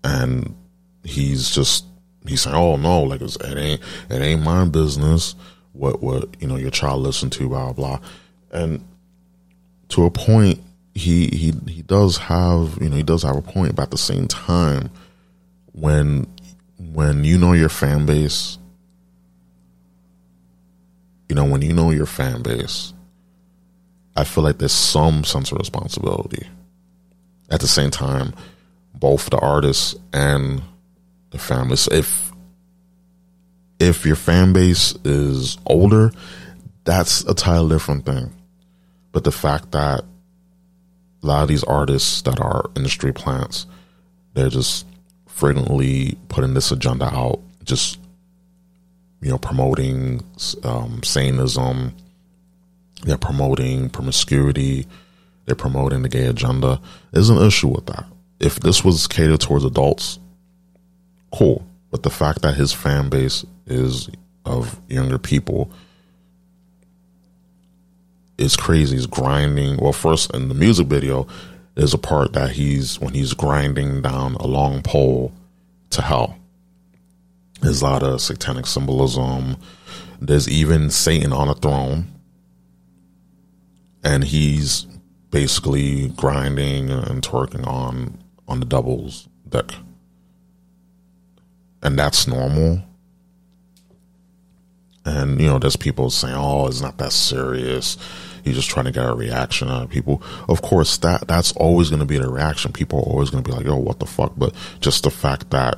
And he's just he's saying, "Oh no, like it ain't it ain't my business what what you know your child listen to, blah blah." And to a point, he he he does have you know he does have a point, but at the same time, when when you know your fan base, you know when you know your fan base, I feel like there's some sense of responsibility. At the same time, both the artists and the families, if if your fan base is older, that's a totally different thing. But the fact that a lot of these artists that are industry plants, they're just frequently putting this agenda out, just you know, promoting um, Satanism. They're promoting promiscuity. They're promoting the gay agenda. There's an issue with that. If this was catered towards adults, cool. But the fact that his fan base is of younger people is crazy. He's grinding. Well, first in the music video, there's a part that he's when he's grinding down a long pole to hell. There's a lot of satanic symbolism. There's even Satan on a throne, and he's basically grinding and twerking on on the doubles deck, and that's normal. And you know, there's people saying, "Oh, it's not that serious." He's just trying to get a reaction out of people. Of course, that that's always going to be the reaction. People are always going to be like, "Yo, what the fuck?" But just the fact that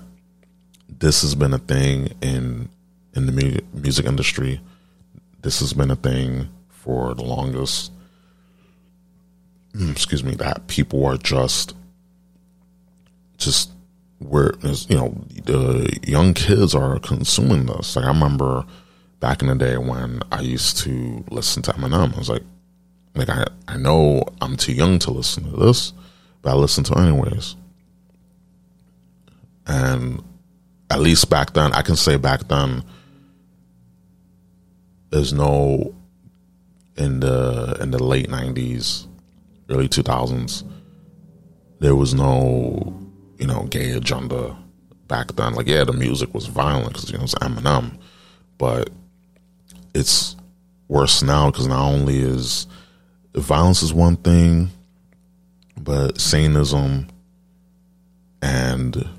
this has been a thing in in the mu- music industry, this has been a thing for the longest. Mm, excuse me. That people are just just where you know the young kids are consuming this. Like I remember back in the day when I used to listen to Eminem. I was like, like I, I know I'm too young to listen to this, but I listen to anyways. And at least back then, I can say back then, there's no in the in the late '90s, early 2000s, there was no you know gay agenda back then. Like yeah, the music was violent because you know it's Eminem, but it's worse now because not only is violence is one thing, but Satanism and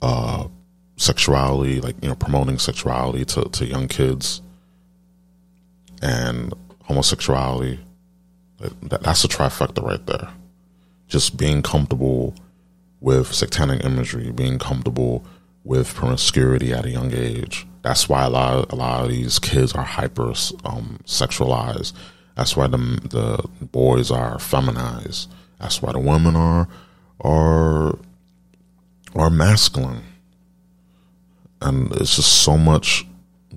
uh, sexuality, like you know, promoting sexuality to, to young kids and homosexuality, that, that's a trifecta right there. Just being comfortable with satanic imagery, being comfortable with promiscuity at a young age. That's why a lot of, a lot of these kids are hyper um, sexualized that's why the the boys are feminized. That's why the women are are are masculine. And it's just so much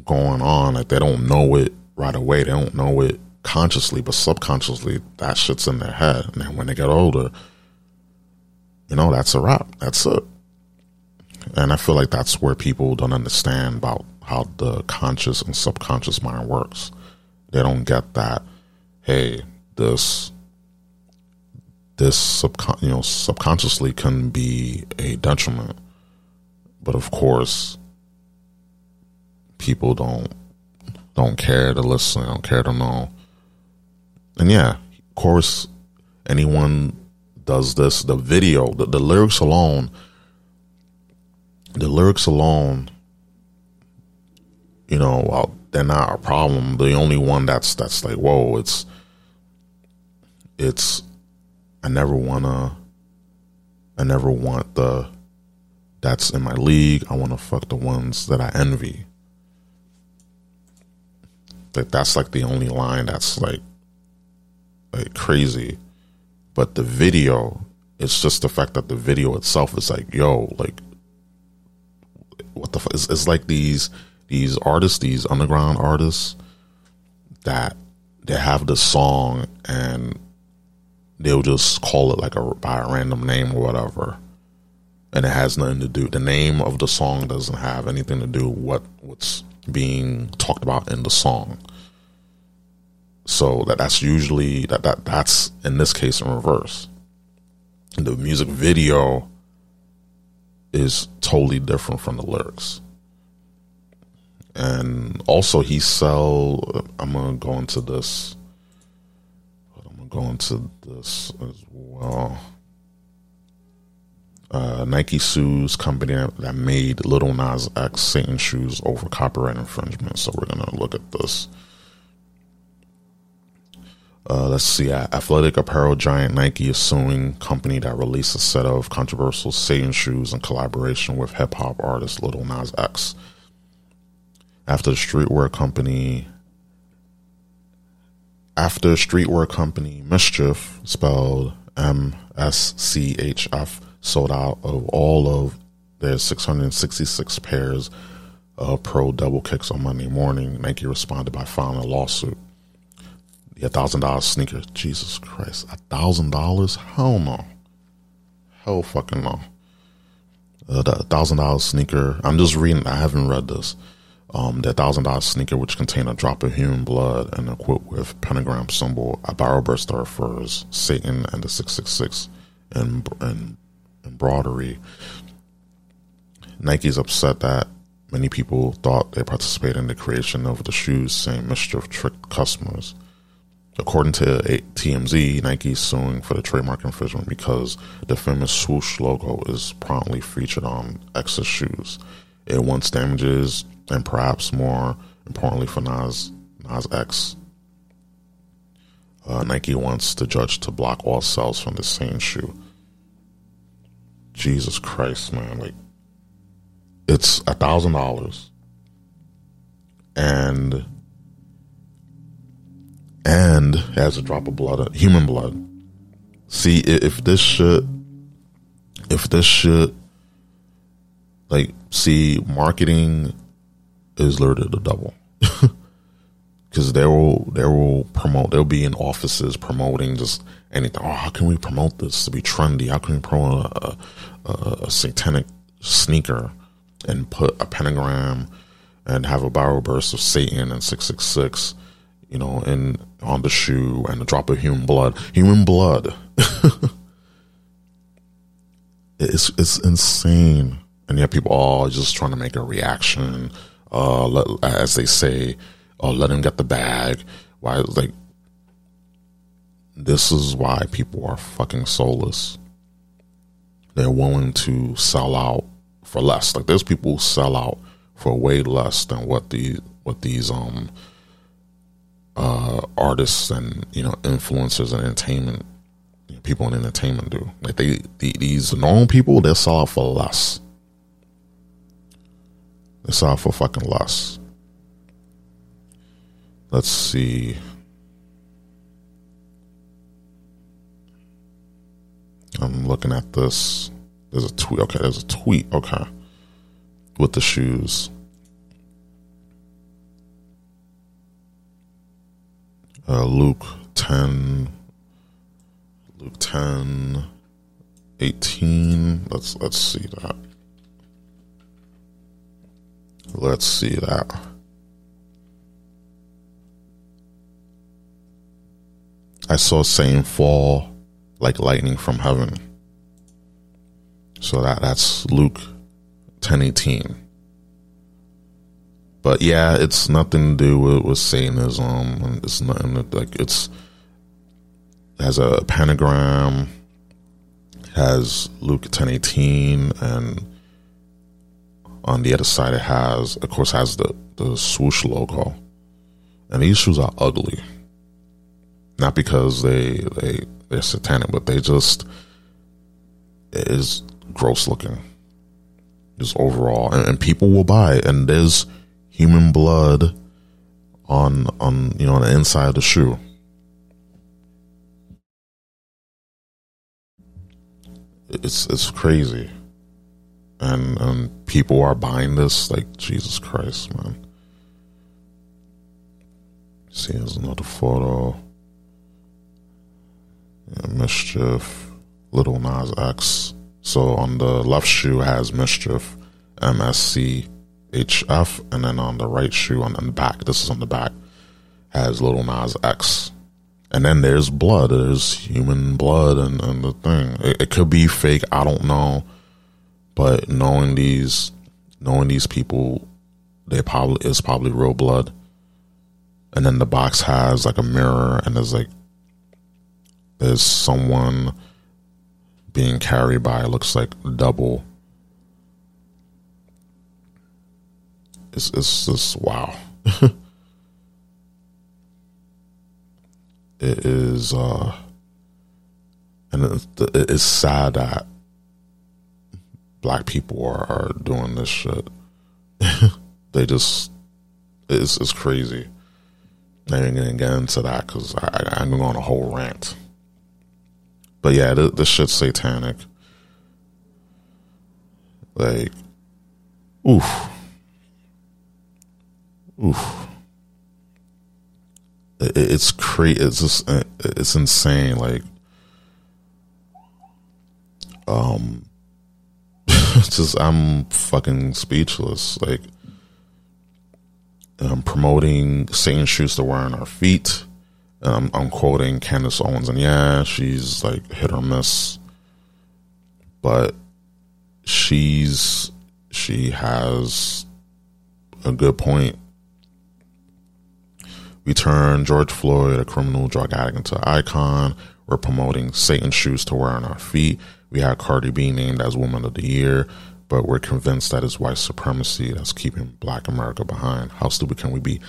going on that they don't know it right away. They don't know it consciously, but subconsciously that shit's in their head. And then when they get older, you know, that's a wrap. That's it. And I feel like that's where people don't understand about how the conscious and subconscious mind works. They don't get that hey, this this subcon- you know subconsciously can be a detriment, but of course, people don't don't care to listen, don't care to know, and yeah, of course, anyone does this. The video, the, the lyrics alone, the lyrics alone, you know, well, they're not a problem. The only one that's that's like, whoa, it's it's I never wanna I never want the that's in my league. I wanna fuck the ones that I envy. Like that's like the only line that's like like crazy. But the video, it's just the fact that the video itself is like, yo, like what the fuck? It's, it's like these these artists, these underground artists that they have the song and they'll just call it like a by a random name or whatever, and it has nothing to do. The name of the song doesn't have anything to do what what's being talked about in the song. So that that's usually that that that's in this case in reverse. The music video is totally different from the lyrics. And also, he sell. I'm gonna go into this. Go into this as well. Uh, Nike sues company that made Little Nas X Satan shoes over copyright infringement. So we're gonna look at this. Uh, let's see. Athletic apparel giant Nike is suing company that released a set of controversial Satan shoes in collaboration with hip hop artist Little Nas X. After the streetwear company, after streetwear company Mischief, spelled M S C H F, sold out of all of their 666 pairs of pro double kicks on Monday morning, Nike responded by filing a lawsuit. A thousand dollar sneaker. Jesus Christ. A thousand dollars? Hell no. Hell fucking no. Uh, the thousand dollar sneaker. I'm just reading. I haven't read this. Um, the thousand dollar sneaker, which contained a drop of human blood and equipped with pentagram symbol, a barrel burster refers Satan and the six six six, and and embroidery. Nike's upset that many people thought they participated in the creation of the shoes, saying mischief tricked customers. According to TMZ, Nike is suing for the trademark infringement because the famous swoosh logo is prominently featured on X's shoes. It wants damages and perhaps more importantly for Nas, Nas X. Uh, Nike wants the judge to block all sales from the same shoe. Jesus Christ, man! Like, it's a thousand dollars, and and has a drop of blood, human blood. See, if this shit, if this shit, like, see, marketing is literally the devil. Because they will, they will promote, they'll be in offices promoting just anything. Oh, how can we promote this to be trendy? How can we promote a, a, a satanic sneaker and put a pentagram and have a barrel burst of Satan and 666? you know, and on the shoe and a drop of human blood. Human blood. it's it's insane. And yet people are just trying to make a reaction, uh, let, as they say, oh, let him get the bag. Why, like, this is why people are fucking soulless. They're willing to sell out for less. Like, there's people who sell out for way less than what the what these um uh, artists and you know influencers and entertainment people in entertainment do. Like they, the, these normal people, they sell out for less. They all for fucking loss. Let's see. I'm looking at this. There's a tweet. Okay, there's a tweet. Okay, with the shoes. uh, Luke 10, Luke 10, 18. Let's, let's see that. Let's see that. I saw Satan fall like lightning from heaven. So that that's Luke 10:18. But yeah, it's nothing to do with, with Satanism. It's nothing like it's has a pentagram, has Luke ten eighteen, and on the other side it has, of course, has the the swoosh logo. And these shoes are ugly, not because they they they're satanic, but they just it is gross looking, just overall, and, and people will buy it. And there's human blood on on you know on the inside of the shoe. It's it's crazy, and and people are buying this like Jesus Christ, man. See, here's another photo. Yeah, mischief, little Nas X. So on the left shoe has mischief, MSC HF, and then on the right shoe on the back, this is on the back, has Little Nas X. And then there's blood, there's human blood and, and the thing. It, it could be fake, I don't know. But knowing these, knowing these people, they probably is probably real blood. And then the box has like a mirror, and there's like there's someone being carried by it looks like double. It's it's just wow. it is uh and it's, it's sad that black people are, are doing this shit. they just it's it's crazy. I ain't gonna get into that because I'm going on a whole rant. But yeah, this, this shit's satanic. Like, oof, oof. It, it's crazy. It's just it's insane. Like, um, just I'm fucking speechless. Like, I'm promoting Satan shoes to wear on our feet. Um, I'm quoting Candace Owens, and yeah, she's like hit or miss, but she's she has a good point. We turn George Floyd, a criminal drug addict, into an icon. We're promoting Satan shoes to wear on our feet. We had Cardi B named as Woman of the Year but we're convinced that it's white supremacy that's keeping black America behind. How stupid can we be?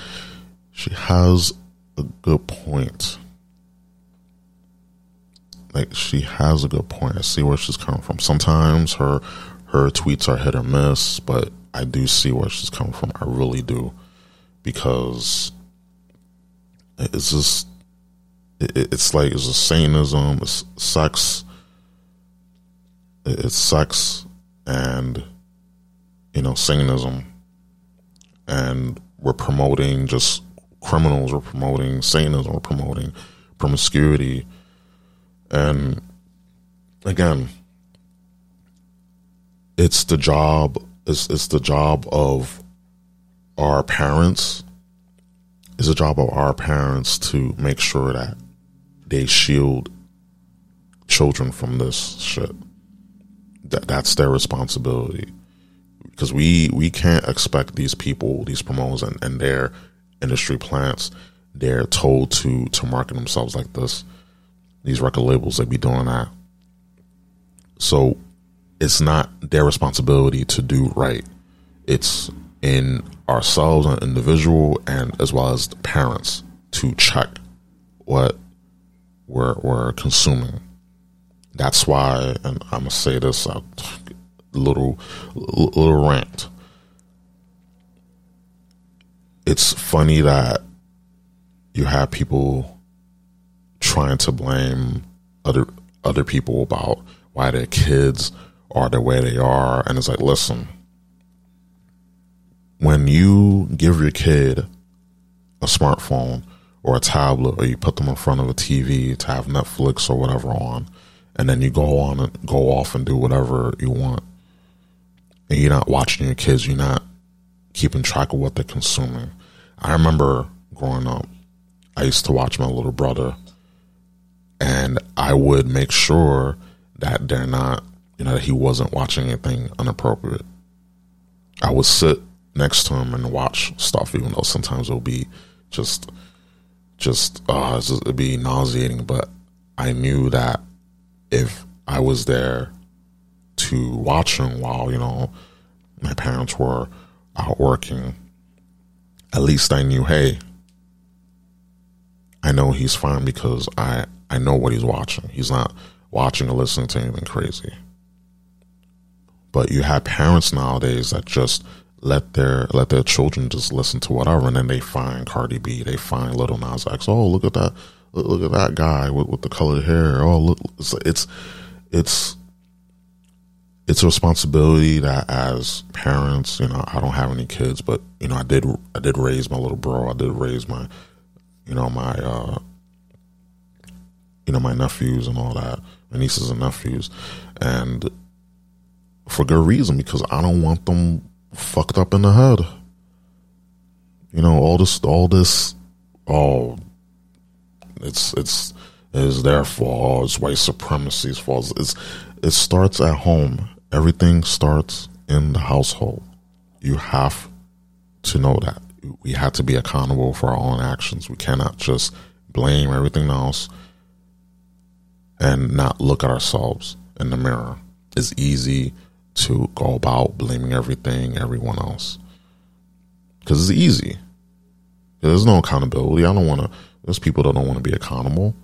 She has a good point. Like she has a good point. I see where she's coming from. Sometimes her her tweets are hit or miss, but I do see where she's coming from. I really do. Because it's just it's like it's a Satanism, it's sex, it's sex and you know Satanism, and we're promoting just criminals. We're promoting Satanism. We're promoting promiscuity, and again, it's the job. It's, it's the job of our parents. It's the job of our parents to make sure that they shield children from this shit that that's their responsibility because we we can't expect these people, these promoters and, and their industry plants, they're told to to market themselves like this. These record labels, they be doing that. So it's not their responsibility to do right. It's in ourselves, an individual, and as well as the parents to check what we're, we're consuming. That's why, and I'm gonna say this a little little rant. It's funny that you have people trying to blame other other people about why their kids are the way they are, and it's like, listen, when you give your kid a smartphone or a tablet, or you put them in front of a TV to have Netflix or whatever on and then you go on and go off and do whatever you want. And you're not watching your kids, you're not keeping track of what they're consuming. I remember growing up, I used to watch my little brother, and I would make sure that they're not, you know, that he wasn't watching anything inappropriate. I would sit next to him and watch stuff, even though sometimes it'll be just, just, uh, it'd be nauseating, but I knew that if I was there to watch him while, you know, my parents were out working, at least I knew, hey, I know he's fine because I, I know what he's watching. He's not watching or listening to anything crazy. But you have parents nowadays that just let their let their children just listen to whatever, and then they find Cardi B, they find Lil Nas X. Oh, look at that! Look, at that guy with, with the colored hair. Oh, look, it's, it's, it's, it's a responsibility that as parents, you know, I don't have any kids, but you know, I did, I did raise my little bro. I did raise my, you know, my, uh, you know, my nephews and all that, my nieces and nephews, and for good reason because I don't want them fucked up in the head. You know, all this, all this, oh, it's it's it's their fault. It's white supremacy's fault. It's it starts at home, everything starts in the household. You have to know that. We have to be accountable for our own actions. We cannot just blame everything else and not look at ourselves in the mirror. It's easy to go about blaming everything, everyone else. Because it's easy. There's no accountability. I don't want to, there's people that don't want to be accountable.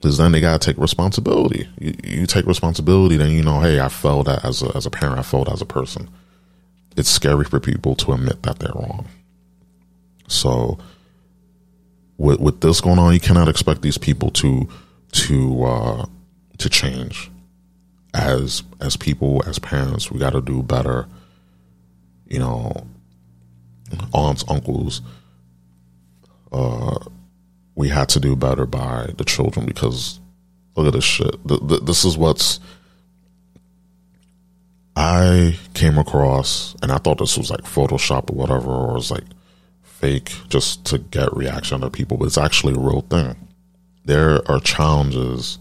Because then they got to take responsibility. You, you, take responsibility, then you know, hey, I failed as a, as a parent, I failed as a person. It's scary for people to admit that they're wrong. So, with with this going on, you cannot expect these people to to uh, to change. As as people, as parents, we got to do better. You know, aunts, uncles. Uh, we had to do better by the children because look at this shit. The, the, this is what's I came across, and I thought this was like Photoshop or whatever, or it was like fake just to get reaction of people, but it's actually a real thing. There are challenges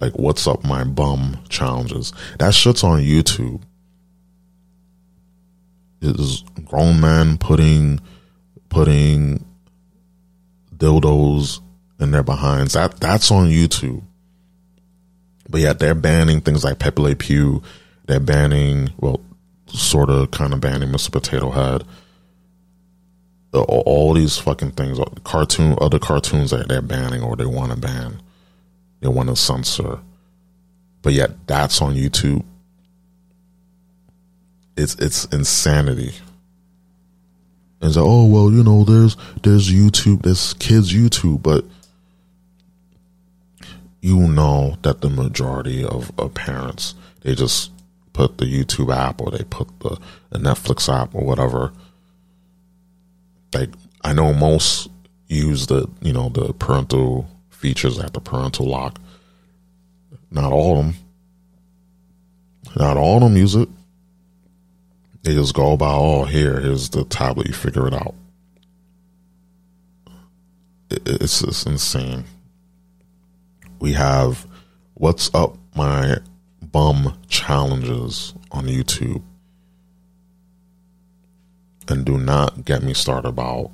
like what's up my bum challenges. That shit's on YouTube. Is grown men putting putting dildos in their behinds. That that's on YouTube. But yet they're banning things like Pepe Le Pew. They're banning, well, sort of, kind of banning Mr. Potato Head. All, all these fucking things, uh, cartoon, other cartoons that they're banning or they want to ban, they want to censor. But yet that's on YouTube. It's it's insanity. And say, oh well, you know, there's there's YouTube, there's kids YouTube, but you know that the majority of, of parents they just put the YouTube app or they put the, the Netflix app or whatever. Like I know most use the you know the parental features at the parental lock. Not all of them. Not all of them use it. They just go by, oh, here, here's the tablet, you figure it out. It's just insane. We have what's up my bum challenges on YouTube. And do not get me started about,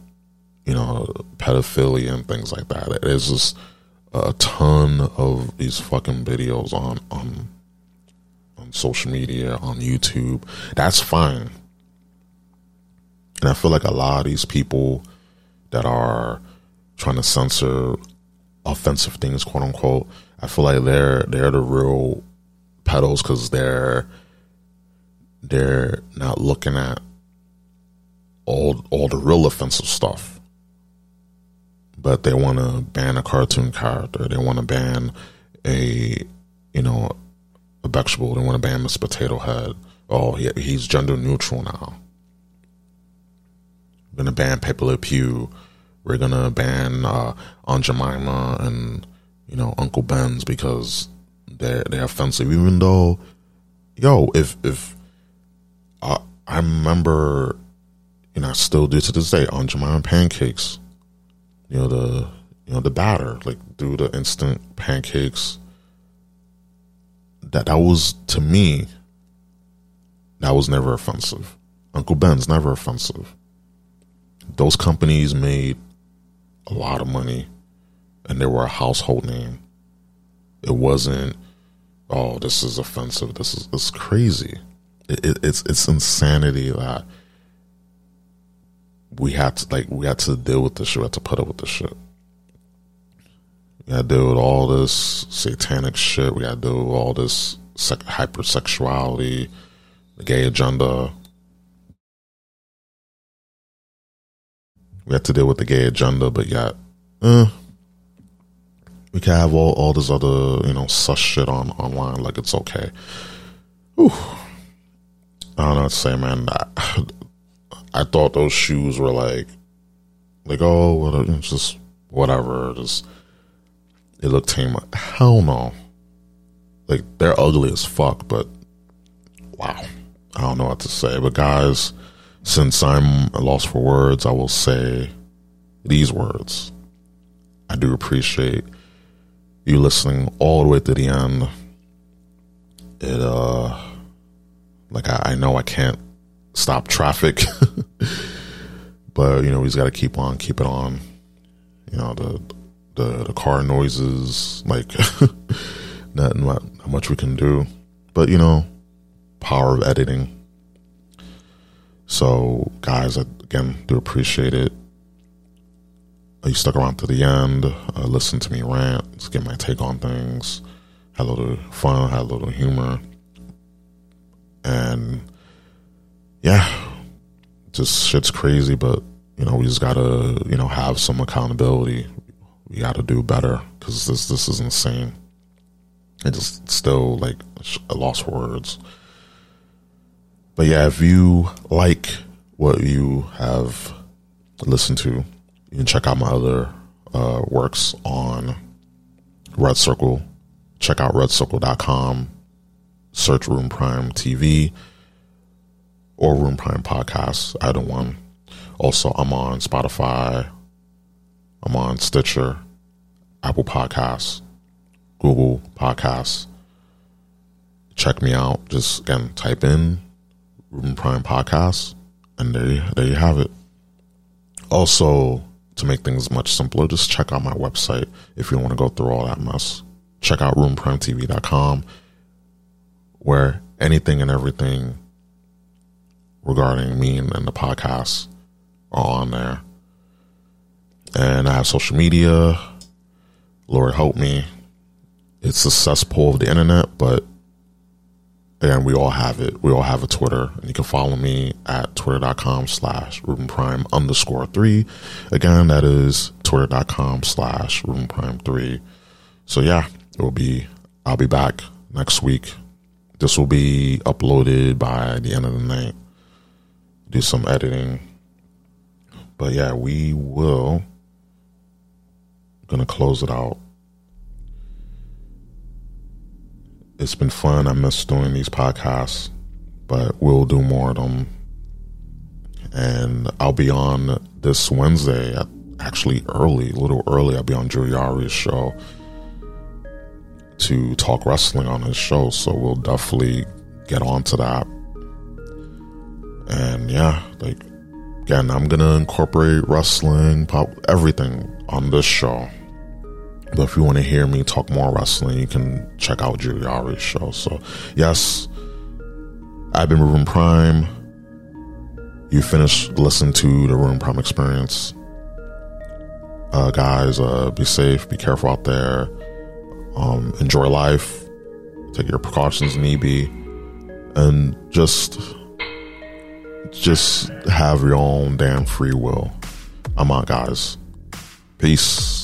you know, pedophilia and things like that. There's just a ton of these fucking videos on on social media, on YouTube. That's fine. And I feel like a lot of these people that are trying to censor offensive things, quote unquote, I feel like they're they're the real pedos because they're they're not looking at all all the real offensive stuff. But they want to ban a cartoon character. They want to ban a you know a vegetable. They want to ban Mr. Potato Head. Oh, he, he's gender neutral now. We're gonna ban Pepe Le Pew. We're gonna ban uh, Aunt Jemima and you know Uncle Ben's because they're they're offensive. Even though, yo, if if uh, I remember, know, I still do to this day Aunt Jemima pancakes. You know the you know the batter, like do the instant pancakes that that was to me that was never offensive. Uncle Ben's never offensive. Those companies made a lot of money and they were a household name. It wasn't, oh, this is offensive. This is it's crazy. It, it, it's it's insanity that we had to like we had to deal with this shit. We had to put up with this shit. We got to deal with all this satanic shit. We got to deal with all this hypersexuality, the gay agenda. We have to deal with the gay agenda, but yet, eh, we can have all, all this other, you know, sus shit on online like it's okay. Whew. I don't know what to say, man. I, I thought those shoes were like, like, oh, it's just whatever. Just it looked tame. Hell no. Like they're ugly as fuck, but wow. I don't know what to say. But guys, since I'm lost for words, I will say these words. I do appreciate you listening all the way to the end. It uh Like I, I know I can't stop traffic, but you know, we just got to keep on, keep it on. You know, the the the car noises, like not, not much we can do, but you know, power of editing. So, guys, again, do appreciate it. You stuck around to the end, uh, listen to me rant, get my take on things, had a little fun, had a little humor, and yeah, just shit's crazy, but you know, we just gotta, you know, have some accountability. We gotta do better because this this is insane. It just still like lost words. But yeah, if you like what you have listened to, you can check out my other uh, works on Red Circle. Check out redcircle.com, search Room Prime TV or Room Prime Podcast, either one. Also, I'm on Spotify, I'm on Stitcher, Apple Podcasts, Google Podcasts. Check me out. Just again, type in Room Prime Podcast, and there you, there you have it. Also, to make things much simpler, just check out my website if you want to go through all that mess. Check out roomprimetv.com where anything and everything regarding me and, and the podcast are on there. And I have social media. Lord help me. It's a cesspool of the internet, but and we all have it. We all have a Twitter. And you can follow me at twitter.com slash Ruben Prime underscore three. Again, that is twitter.com slash Ruben Prime three. So yeah, it will be, I'll be back next week. This will be uploaded by the end of the night. Do some editing. But yeah, we will gonna close it out it's been fun. I miss doing these podcasts, but we'll do more of them. And I'll be on this Wednesday, actually early, a little early. I'll be on Yari's show to talk wrestling on his show. So we'll definitely get on to that. And yeah, like, again, I'm to incorporate wrestling, pop, everything on this show. But if you want to hear me talk more wrestling, you can check out Yari's show. So, yes, I've been Ruben Prime. You finished listening to the Ruben Prime experience. Uh, guys, uh, be safe, be careful out there. Um, enjoy life. Take your precautions need be. And just, just have your own damn free will. I'm out, guys. Peace.